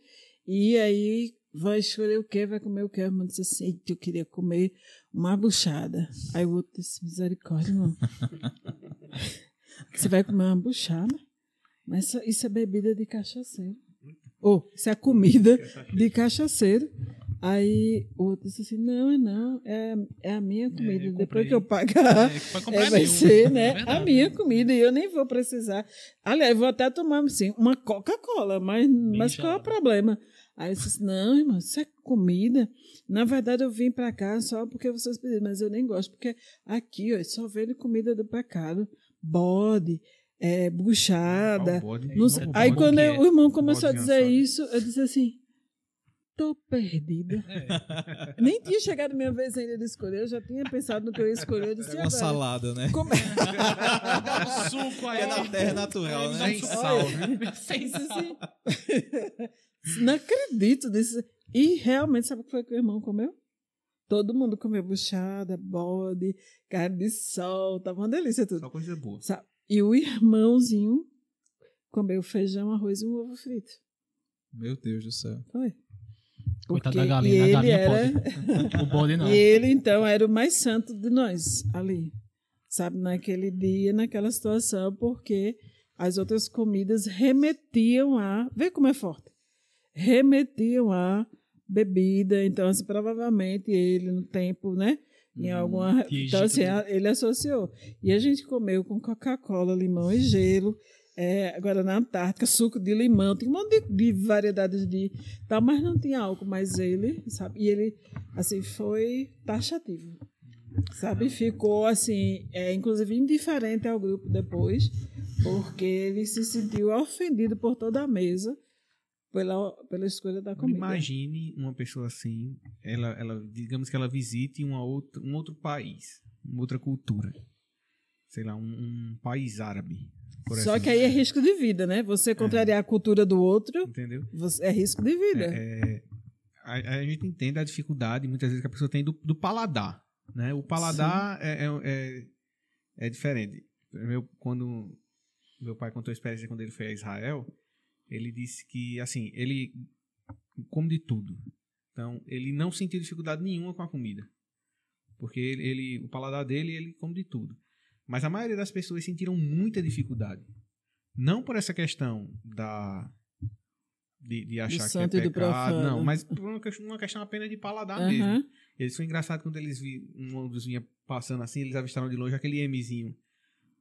E aí, vai escolher o quê? Vai comer o quê? A irmã disse assim, "Eita, eu queria comer uma buchada. Aí o outro disse, misericórdia, irmão. Você vai comer uma buchada? Mas isso, isso é bebida de cachaceiro. Ou, isso é comida de cachaceiro. Aí o outro disse assim: não, é não, é, é a minha comida. eu Depois que eu pagar, É, é, vai ser É né, a verdade. minha comida. E eu nem vou precisar. Aliás, eu vou até tomar assim, uma Coca-Cola, mas, mas qual é o problema? Aí eu disse: não, irmão, isso é comida. Na verdade, eu vim para cá só porque vocês pediram, mas eu nem gosto, porque aqui ó, só vende comida do pecado: bode, é, buchada. Não sei. Aí quando eu- é. o irmão começou a dizer assado. isso, eu disse assim: tô perdida. É. Nem tinha chegado minha vez ainda de escolher, eu já tinha pensado no que eu ia escolher. Eu disse, "E uma agora?" salada, né? Como é? Dá um suco aí. É na terra natural, né? Sem sal? Sem assim, Não acredito nisso. E realmente, sabe o que foi que o irmão comeu? Todo mundo comeu buchada, bode, carne de sol, tava uma delícia tudo. Só coisa boa. Sabe? E o irmãozinho comeu feijão, arroz e um ovo frito. Meu Deus do céu. Foi. Coitado Porque da galinha, e a ele galinha era, O bode não. E ele, então, era o mais santo de nós ali. Sabe, naquele dia, naquela situação, porque as outras comidas remetiam a. Vê como é forte. Remetiam a bebida. Então, assim, provavelmente ele, no tempo, né? Em alguma. que Então, assim, ele associou. E a gente comeu com Coca-Cola, limão e gelo. É, agora na Antártica, suco de limão, tem um monte de, de variedades de tal, mas não tinha álcool, mas ele, sabe? E ele, assim, foi taxativo, sabe? Ficou, assim, é, inclusive indiferente ao grupo depois, porque ele se sentiu ofendido por toda a mesa pela, pela escolha da comida. Imagine uma pessoa assim, ela, ela, digamos que ela visite uma outra, um outro país, uma outra cultura. Sei lá, um, um país árabe. Só exemplo. que aí é risco de vida, né? Você contrariar a cultura do outro, Entendeu? você- é risco de vida. É, é, a, a gente entende a dificuldade muitas vezes que a pessoa tem do, do paladar. Né? O paladar é, é, é, é diferente. Meu, quando meu pai contou a experiência quando ele foi a Israel, ele disse que assim ele come de tudo. Então ele não sentiu dificuldade nenhuma com a comida, porque ele, ele- o paladar dele ele come de tudo. Mas a maioria das pessoas sentiram muita dificuldade, não por essa questão da de, de achar que é pecado, não, mas por uma questão, uma questão apenas de paladar Aham. mesmo. Eles foi engraçado quando eles vi, um ônibus vinha passando assim, eles avistaram de longe aquele Mzinho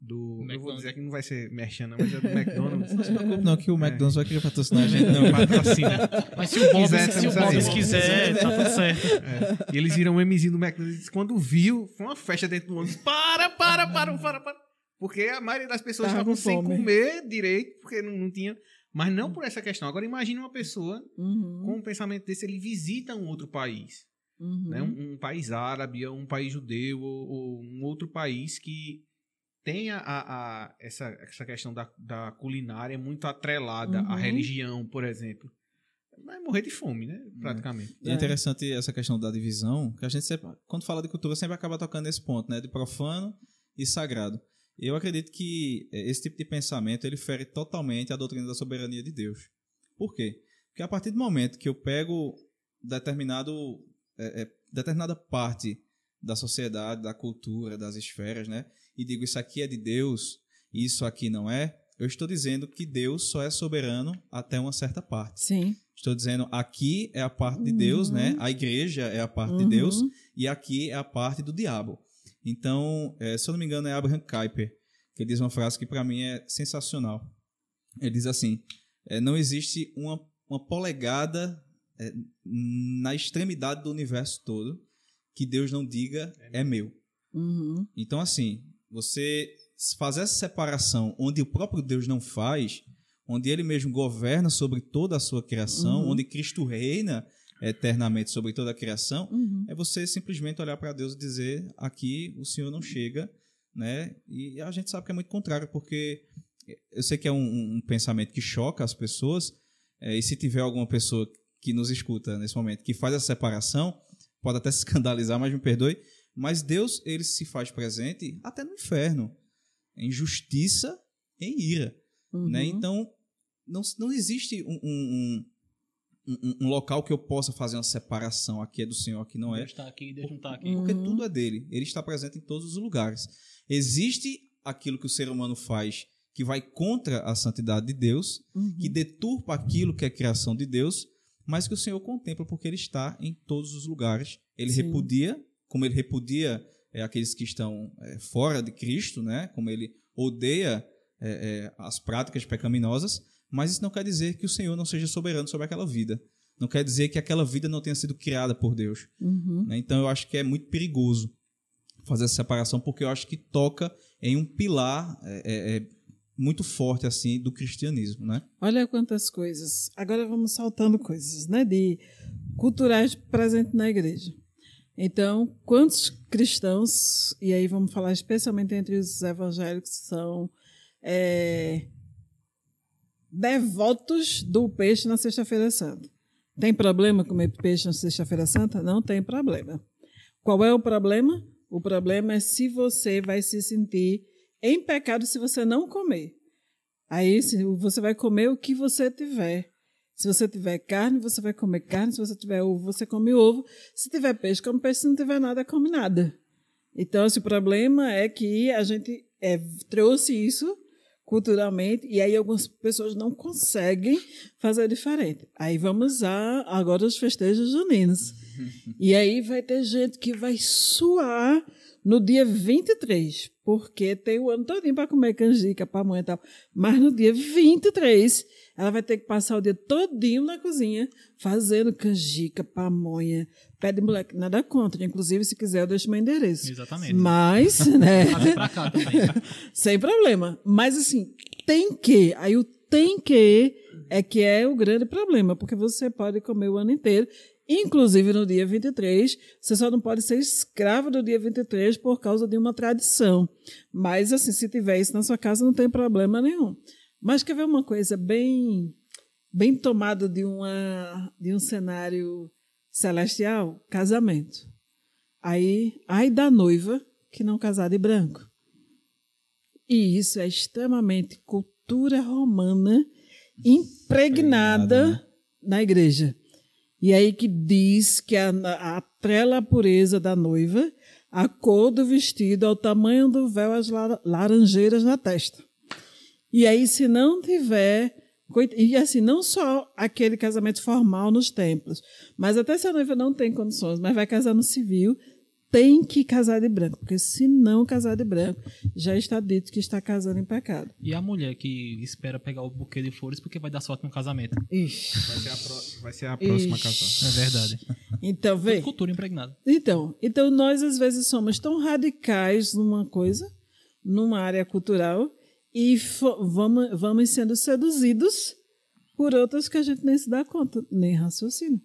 do. Eu vou McDonald's. dizer que não vai ser merchan, não, mas é do McDonald's. Não se preocupe, não, que o É. McDonald's vai querer patrocinar a gente, não. Patrocina. Mas se o Bob, quiser, se o quiser, tá tudo certo. É. E eles viram o Mzinho do McDonald's. Quando viu, foi uma festa dentro do ônibus. Para, para, para, para, para. Porque a maioria das pessoas Tava estavam sem fome. comer direito, porque não, não tinha. Mas não por essa questão. Agora imagine uma pessoa Uhum, com um pensamento desse, ele visita um outro país. uhum. né? Um, um país árabe, ou um país judeu, ou, ou um outro país que tenha a, a- essa, essa questão da, da culinária muito atrelada à Uhum. religião, por exemplo. Vai morrer de fome, né? Hum. Praticamente. E é interessante essa questão da divisão, que a gente sempre, quando fala de cultura, sempre acaba tocando nesse ponto, né? De profano e sagrado. Eu acredito que esse tipo de pensamento ele fere totalmente a doutrina da soberania de Deus. Por quê? Porque a partir do momento que eu pego determinado, eh, eh, determinada parte da sociedade, da cultura, das esferas, né? E digo isso aqui é de Deus, isso aqui não é, eu estou dizendo que Deus só é soberano até uma certa parte. Sim. Estou dizendo aqui é a parte de Deus, Uhum. né? A igreja é a parte de Uhum. Deus e aqui é a parte do diabo. Então, eh, se eu não me engano, é Abraham Kuyper que diz uma frase que para mim é sensacional. Ele diz assim: eh, não existe uma, uma polegada eh, na extremidade do universo todo que Deus não diga é meu. Uhum. Então, assim, você fazer essa separação onde o próprio Deus não faz, onde ele mesmo governa sobre toda a sua criação, Uhum. onde Cristo reina eternamente sobre toda a criação, Uhum. é você simplesmente olhar para Deus e dizer: aqui o Senhor não chega, né? E a gente sabe que é muito contrário, porque eu sei que é um, um pensamento que choca as pessoas, é, e se tiver alguma pessoa que nos escuta nesse momento que faz essa separação, pode até se escandalizar, mas me perdoe. Mas Deus, ele se faz presente até no inferno, em justiça, em ira. Uhum. Né? Então, não, não existe um, um, um, um- local que eu possa fazer uma separação. Aqui é do Senhor, aqui não é. Deus tá aqui, Deus não tá aqui. Porque Uhum. tudo é dele. Ele está presente em todos os lugares. Existe aquilo que o ser humano faz que vai contra a santidade de Deus, Uhum. que deturpa aquilo que é criação de Deus, mas que o Senhor contempla porque ele está em todos os lugares. Ele Sim. repudia, como ele repudia é, aqueles que estão é, fora de Cristo, né? como ele odeia é, é, as práticas pecaminosas, mas isso não quer dizer que o Senhor não seja soberano sobre aquela vida. Não quer dizer que aquela vida não tenha sido criada por Deus. Uhum. né? Então eu acho que é muito perigoso fazer essa separação, porque eu acho que toca em um pilar é, é, muito forte assim do cristianismo, né? Olha quantas coisas. Agora vamos saltando coisas, né? De culturais presentes na igreja. Então, quantos cristãos, e aí vamos falar especialmente entre os evangélicos, são é, devotos do peixe na Sexta-feira Santa? Tem problema comer peixe na Sexta-feira Santa? Não tem problema. Qual é o problema? O problema é se você vai se sentir em pecado se você não comer. Aí você vai comer o que você tiver. Se você tiver carne, você vai comer carne. Se você tiver ovo, você come ovo. Se tiver peixe, come peixe. Se não tiver nada, come nada. Então, esse problema é que a gente é, trouxe isso culturalmente e aí algumas pessoas não conseguem fazer diferente. Aí vamos a agora os festejos juninos. E aí vai ter gente que vai suar no dia 23, porque tem o ano todinho para comer canjica, pamonha e tal. Mas no dia 23, ela vai ter que passar o dia todinho na cozinha fazendo canjica, pamonha, pé de moleque. Nada contra. Inclusive, se quiser, eu deixo meu endereço. Exatamente. Mas, né? Pra cá também. Sem problema. Mas assim, tem que. Aí o tem que é que é o grande problema, porque você pode comer o ano inteiro. Inclusive no dia 23, você só não pode ser escravo do dia 23 por causa de uma tradição. Mas, assim, se tiver isso na sua casa, não tem problema nenhum. Mas quer ver uma coisa bem, bem tomada de, uma, de um cenário celestial? Casamento. Aí, ai da noiva que não casar de branco. E isso é extremamente cultura romana impregnada né? na igreja. E aí que diz que a, a pureza da noiva, a cor do vestido, ao tamanho do véu, as lar- laranjeiras na testa. E aí, se não tiver. E assim, não só aquele casamento formal nos templos, mas até se a noiva não tem condições, mas vai casar no civil, tem que casar de branco, porque se não casar de branco, já está dito que está casando em pecado. E a mulher que espera pegar o buquê de flores porque vai dar sorte no casamento. Ixi. Vai ser a, pro- vai ser a próxima casal. É verdade. Então, vê. Cultura impregnada. Então, então nós às vezes somos tão radicais numa coisa, numa área cultural, e vamos, vamos sendo seduzidos por outras que a gente nem se dá conta, nem raciocina.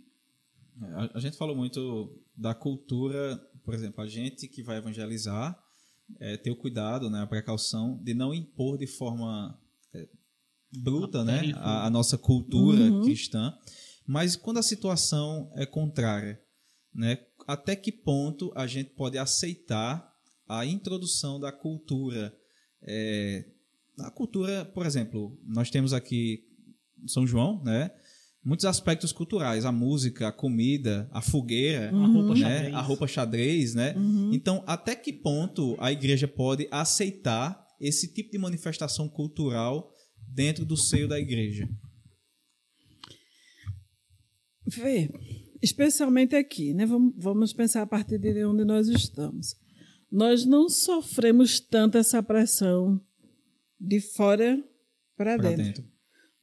A, a gente falou muito da cultura, por exemplo, a gente que vai evangelizar, é, ter o cuidado, né, a precaução de não impor de forma é, bruta né, a, a nossa cultura cristã, mas quando a situação é contrária, né, até que ponto a gente pode aceitar a introdução da cultura? É, a cultura, por exemplo, nós temos aqui São João, né? Muitos aspectos culturais, a música, a comida, a fogueira, A roupa né? xadrez. a roupa xadrez, né? Então, até que ponto a igreja pode aceitar esse tipo de manifestação cultural dentro do seio da igreja? Vê, especialmente aqui, né? Vamos, vamos pensar a partir de onde nós estamos. Nós não sofremos tanto essa pressão de fora para dentro. dentro.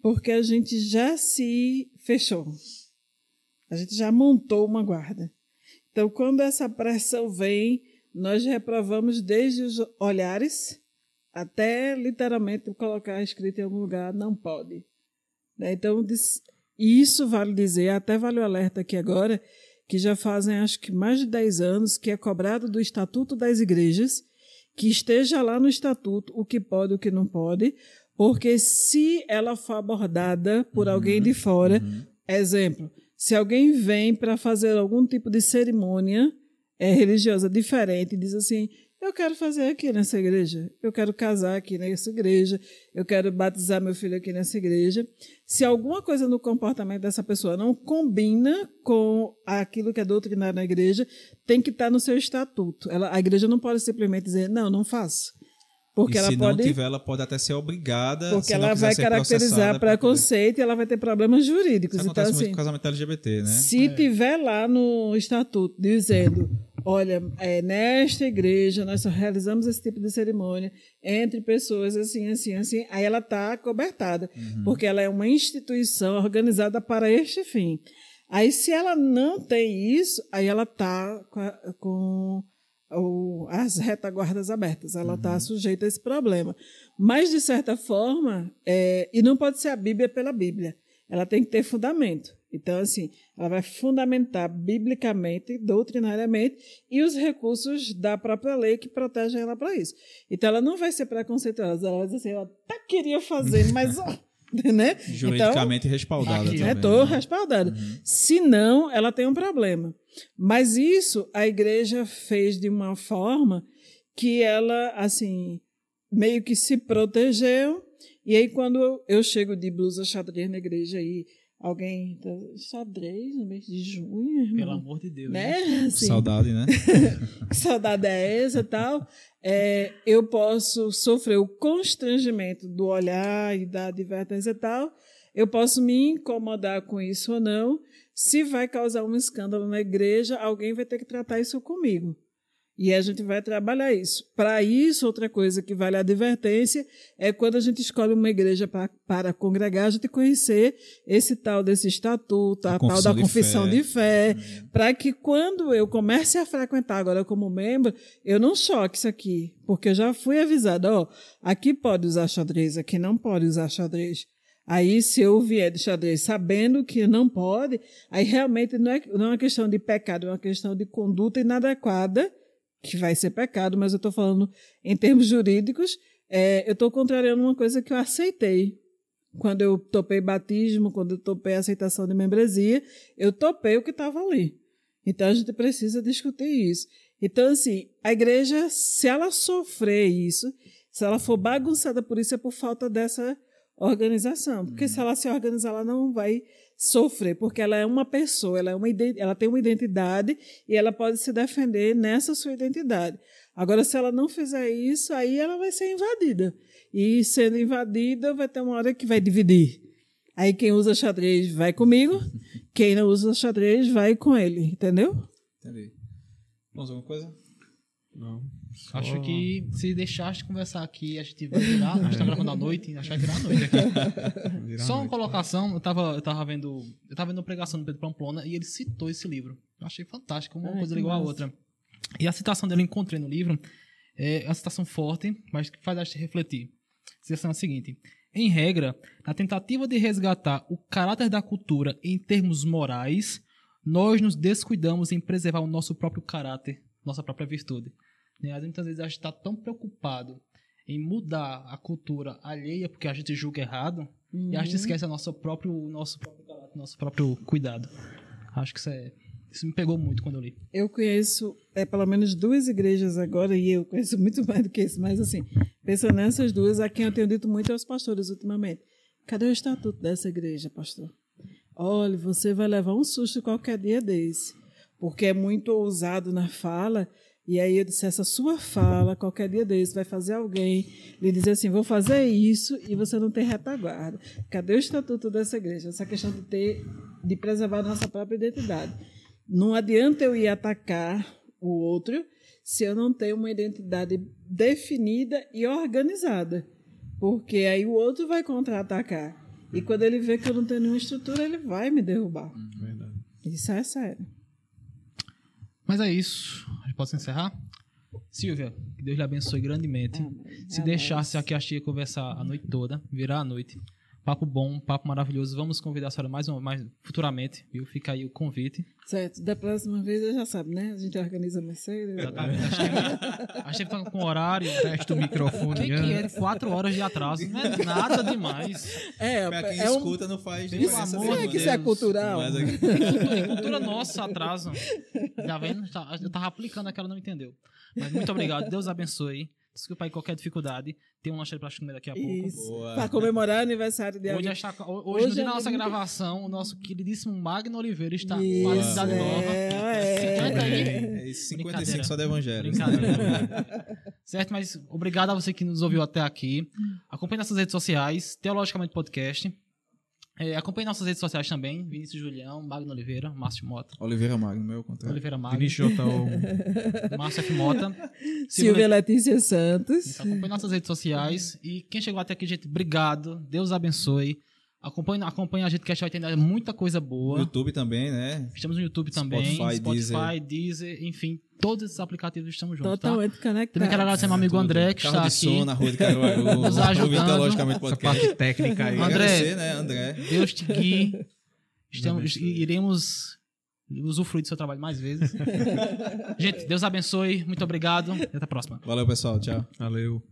porque a gente já se fechou. A gente já montou uma guarda. Então, quando essa pressão vem, nós reprovamos desde os olhares até literalmente colocar escrito em algum lugar não pode. Né? Então, isso vale dizer, até vale o alerta aqui agora, que já fazem acho que mais de 10 anos que é cobrado do Estatuto das Igrejas que esteja lá no estatuto o que pode e o que não pode, porque se ela for abordada por alguém de fora, exemplo, se alguém vem para fazer algum tipo de cerimônia é, religiosa diferente e diz assim, eu quero fazer aqui nessa igreja, eu quero casar aqui nessa igreja, eu quero batizar meu filho aqui nessa igreja. Se alguma coisa no comportamento dessa pessoa não combina com aquilo que é doutrinário na igreja, tem que estar no seu estatuto. Ela, a igreja não pode simplesmente dizer, não, não faço. Porque e ela se pode. não tiver, ela pode até ser obrigada. porque se ela vai caracterizar preconceito e ela vai ter problemas jurídicos. Isso Então, acontece muito assim, com casamento LGBT, né? se tiver lá no estatuto dizendo, olha, é, nesta igreja nós só realizamos esse tipo de cerimônia entre pessoas assim, assim, assim, aí ela está cobertada, porque ela é uma instituição organizada para este fim. Aí, se ela não tem isso, aí ela está com, com o- as retaguardas abertas, ela está sujeita a esse problema. Mas, de certa forma, é, e não pode ser a Bíblia pela Bíblia, ela tem que ter fundamento. Então, assim, ela vai fundamentar biblicamente, doutrinariamente, e os recursos da própria lei que protegem ela para isso. Então, ela não vai ser preconceituosa, ela vai dizer assim, eu até queria fazer, mas... ó, né? Juridicamente respaldada aqui, também. Estou né? respaldada. Se não, ela tem um problema. Mas isso a igreja fez de uma forma que ela, assim, meio que se protegeu. E aí, quando eu chego de blusa xadrez na igreja e alguém tá, xadrez no mês de junho, irmão. Pelo amor de Deus. né? Assim, Saudade, né? que saudade é essa e tal? É, eu posso sofrer o constrangimento do olhar e da advertência e tal. Eu posso me incomodar com isso ou não. Se vai causar um escândalo na igreja, alguém vai ter que tratar isso comigo. E a gente vai trabalhar isso. Para isso, outra coisa que vale a advertência é quando a gente escolhe uma igreja pra, para congregar, a gente conhecer esse tal desse estatuto, A a, tal da de confissão fé. de fé, para que quando eu comece a frequentar agora como membro, eu não choque isso aqui. Porque eu já fui avisada, ó, aqui pode usar xadrez, aqui não pode usar xadrez. Aí, se eu vier de xadrez sabendo que não pode, aí realmente não é, não é uma questão de pecado, é uma questão de conduta inadequada, que vai ser pecado, mas eu estou falando em termos jurídicos, é, eu estou contrariando uma coisa que eu aceitei. Quando eu topei batismo, quando eu topei aceitação de membresia, eu topei o que estava ali. Então a gente precisa discutir isso. Então, assim, a igreja, se ela sofrer isso, se ela for bagunçada por isso, é por falta dessa organização. Porque se ela se organizar, ela não vai sofrer, porque ela é uma pessoa, ela, é uma, ela tem uma identidade e ela pode se defender nessa sua identidade. Agora, se ela não fizer isso, aí ela vai ser invadida. E sendo invadida, vai ter uma hora que vai dividir. Aí quem usa xadrez vai comigo, quem não usa xadrez vai com ele, entendeu? Entendi. Vamos alguma coisa? Não. Só- Acho que se deixaste de conversar aqui, a gente vai virar. A gente tá gravando à noite, acho que vai virar à noite aqui. Virar Só uma noite. colocação, eu tava, eu tava vendo. Eu tava vendo uma pregação do Pedro Pamplona e ele citou esse livro. Eu achei fantástico, uma Ai, coisa igual a massa. outra. E a citação dele eu encontrei no livro é uma citação forte, mas que faz a gente refletir. A citação é a seguinte: Em regra, na tentativa de resgatar o caráter da cultura em termos morais, nós nos descuidamos em preservar o nosso próprio caráter, nossa própria virtude. Né? Às vezes, Muitas vezes a gente está tão preocupado em mudar a cultura alheia porque a gente julga errado e a gente esquece o nosso próprio, nosso próprio caráter, nosso próprio cuidado. Acho que isso é. Isso me pegou muito quando eu li. Eu conheço é, pelo menos duas igrejas agora, e eu conheço muito mais do que isso, mas assim, pensando nessas duas, a quem eu tenho dito muito aos pastores ultimamente. Cadê o estatuto dessa igreja, pastor? Olha, você vai levar um susto qualquer dia desse, porque é muito ousado na fala. E aí eu disse, essa sua fala, qualquer dia desse, vai fazer alguém lhe dizer assim, vou fazer isso e você não tem retaguarda. Cadê o estatuto dessa igreja? Essa questão de ter, de preservar a nossa própria identidade. Não adianta eu ir atacar o outro se eu não tenho uma identidade definida e organizada. Porque aí o outro vai contra-atacar. E quando ele vê que eu não tenho nenhuma estrutura, ele vai me derrubar. Verdade. Isso é sério. Mas é isso. A gente pode encerrar? Silvia, que Deus lhe abençoe grandemente. Se Amém. deixasse aqui a tia conversar a noite toda, virar a noite. Papo bom, papo maravilhoso. Vamos convidar a senhora mais, uma, mais futuramente, viu? Fica aí o convite. Certo. Da próxima vez, eu já sabe, né? A gente organiza mais cedo. Exatamente. Que, acho que tá com horário. Teste o microfone. Quem que é? Quatro horas de atraso. Não é nada demais. É, Pra quem é um... escuta não faz Pelo diferença amor Será de nenhuma, que isso né? é cultural? Mas aqui- Cultura, cultura nossa, atraso. Tá vendo? Tá- Eu tava aplicando aquela, não entendeu. Mas muito obrigado. Deus abençoe. Desculpa aí qualquer dificuldade. Tem um lanche pra comer daqui a pouco. Isso. Boa. Para comemorar o aniversário de Hoje, está, hoje, Hoje no dia é da nossa gravação, o nosso queridíssimo Magno Oliveira está com a cidade é, nova. é. Canta aí. É isso, 55 Brincadeira. só do evangelho. Brincadeira. certo, mas obrigado a você que nos ouviu até aqui. Acompanhe nossas redes sociais, Teologicamente Podcast. É, acompanhe nossas redes sociais também, Vinícius Julião, Magno Oliveira, Márcio Mota, Oliveira Magno, meu contrário. Oliveira Magno, Vinícius Jotão. Márcio F. Mota. Silvia Letícia Santos. Acompanhe nossas redes sociais. E quem chegou até aqui, gente, obrigado. Deus abençoe. Acompanhe, acompanhe a gente que a gente vai ter ainda muita coisa No boa. YouTube também, né? Estamos no YouTube também, Spotify, Spotify, Deezer, enfim, todos esses aplicativos estamos juntos, tá? Totalmente conectado. Também quero agradecer meu amigo Tudo. André, que Carro está de aqui. som na rua de Caruaru. Nos ajudando. Teologicamente Essa podcast. parte técnica aí. André. Né, André? Deus te guie. Estamos, iremos usufruir do seu trabalho mais vezes. gente, Deus abençoe. Muito obrigado e até a próxima. Valeu, pessoal. Tchau. Valeu.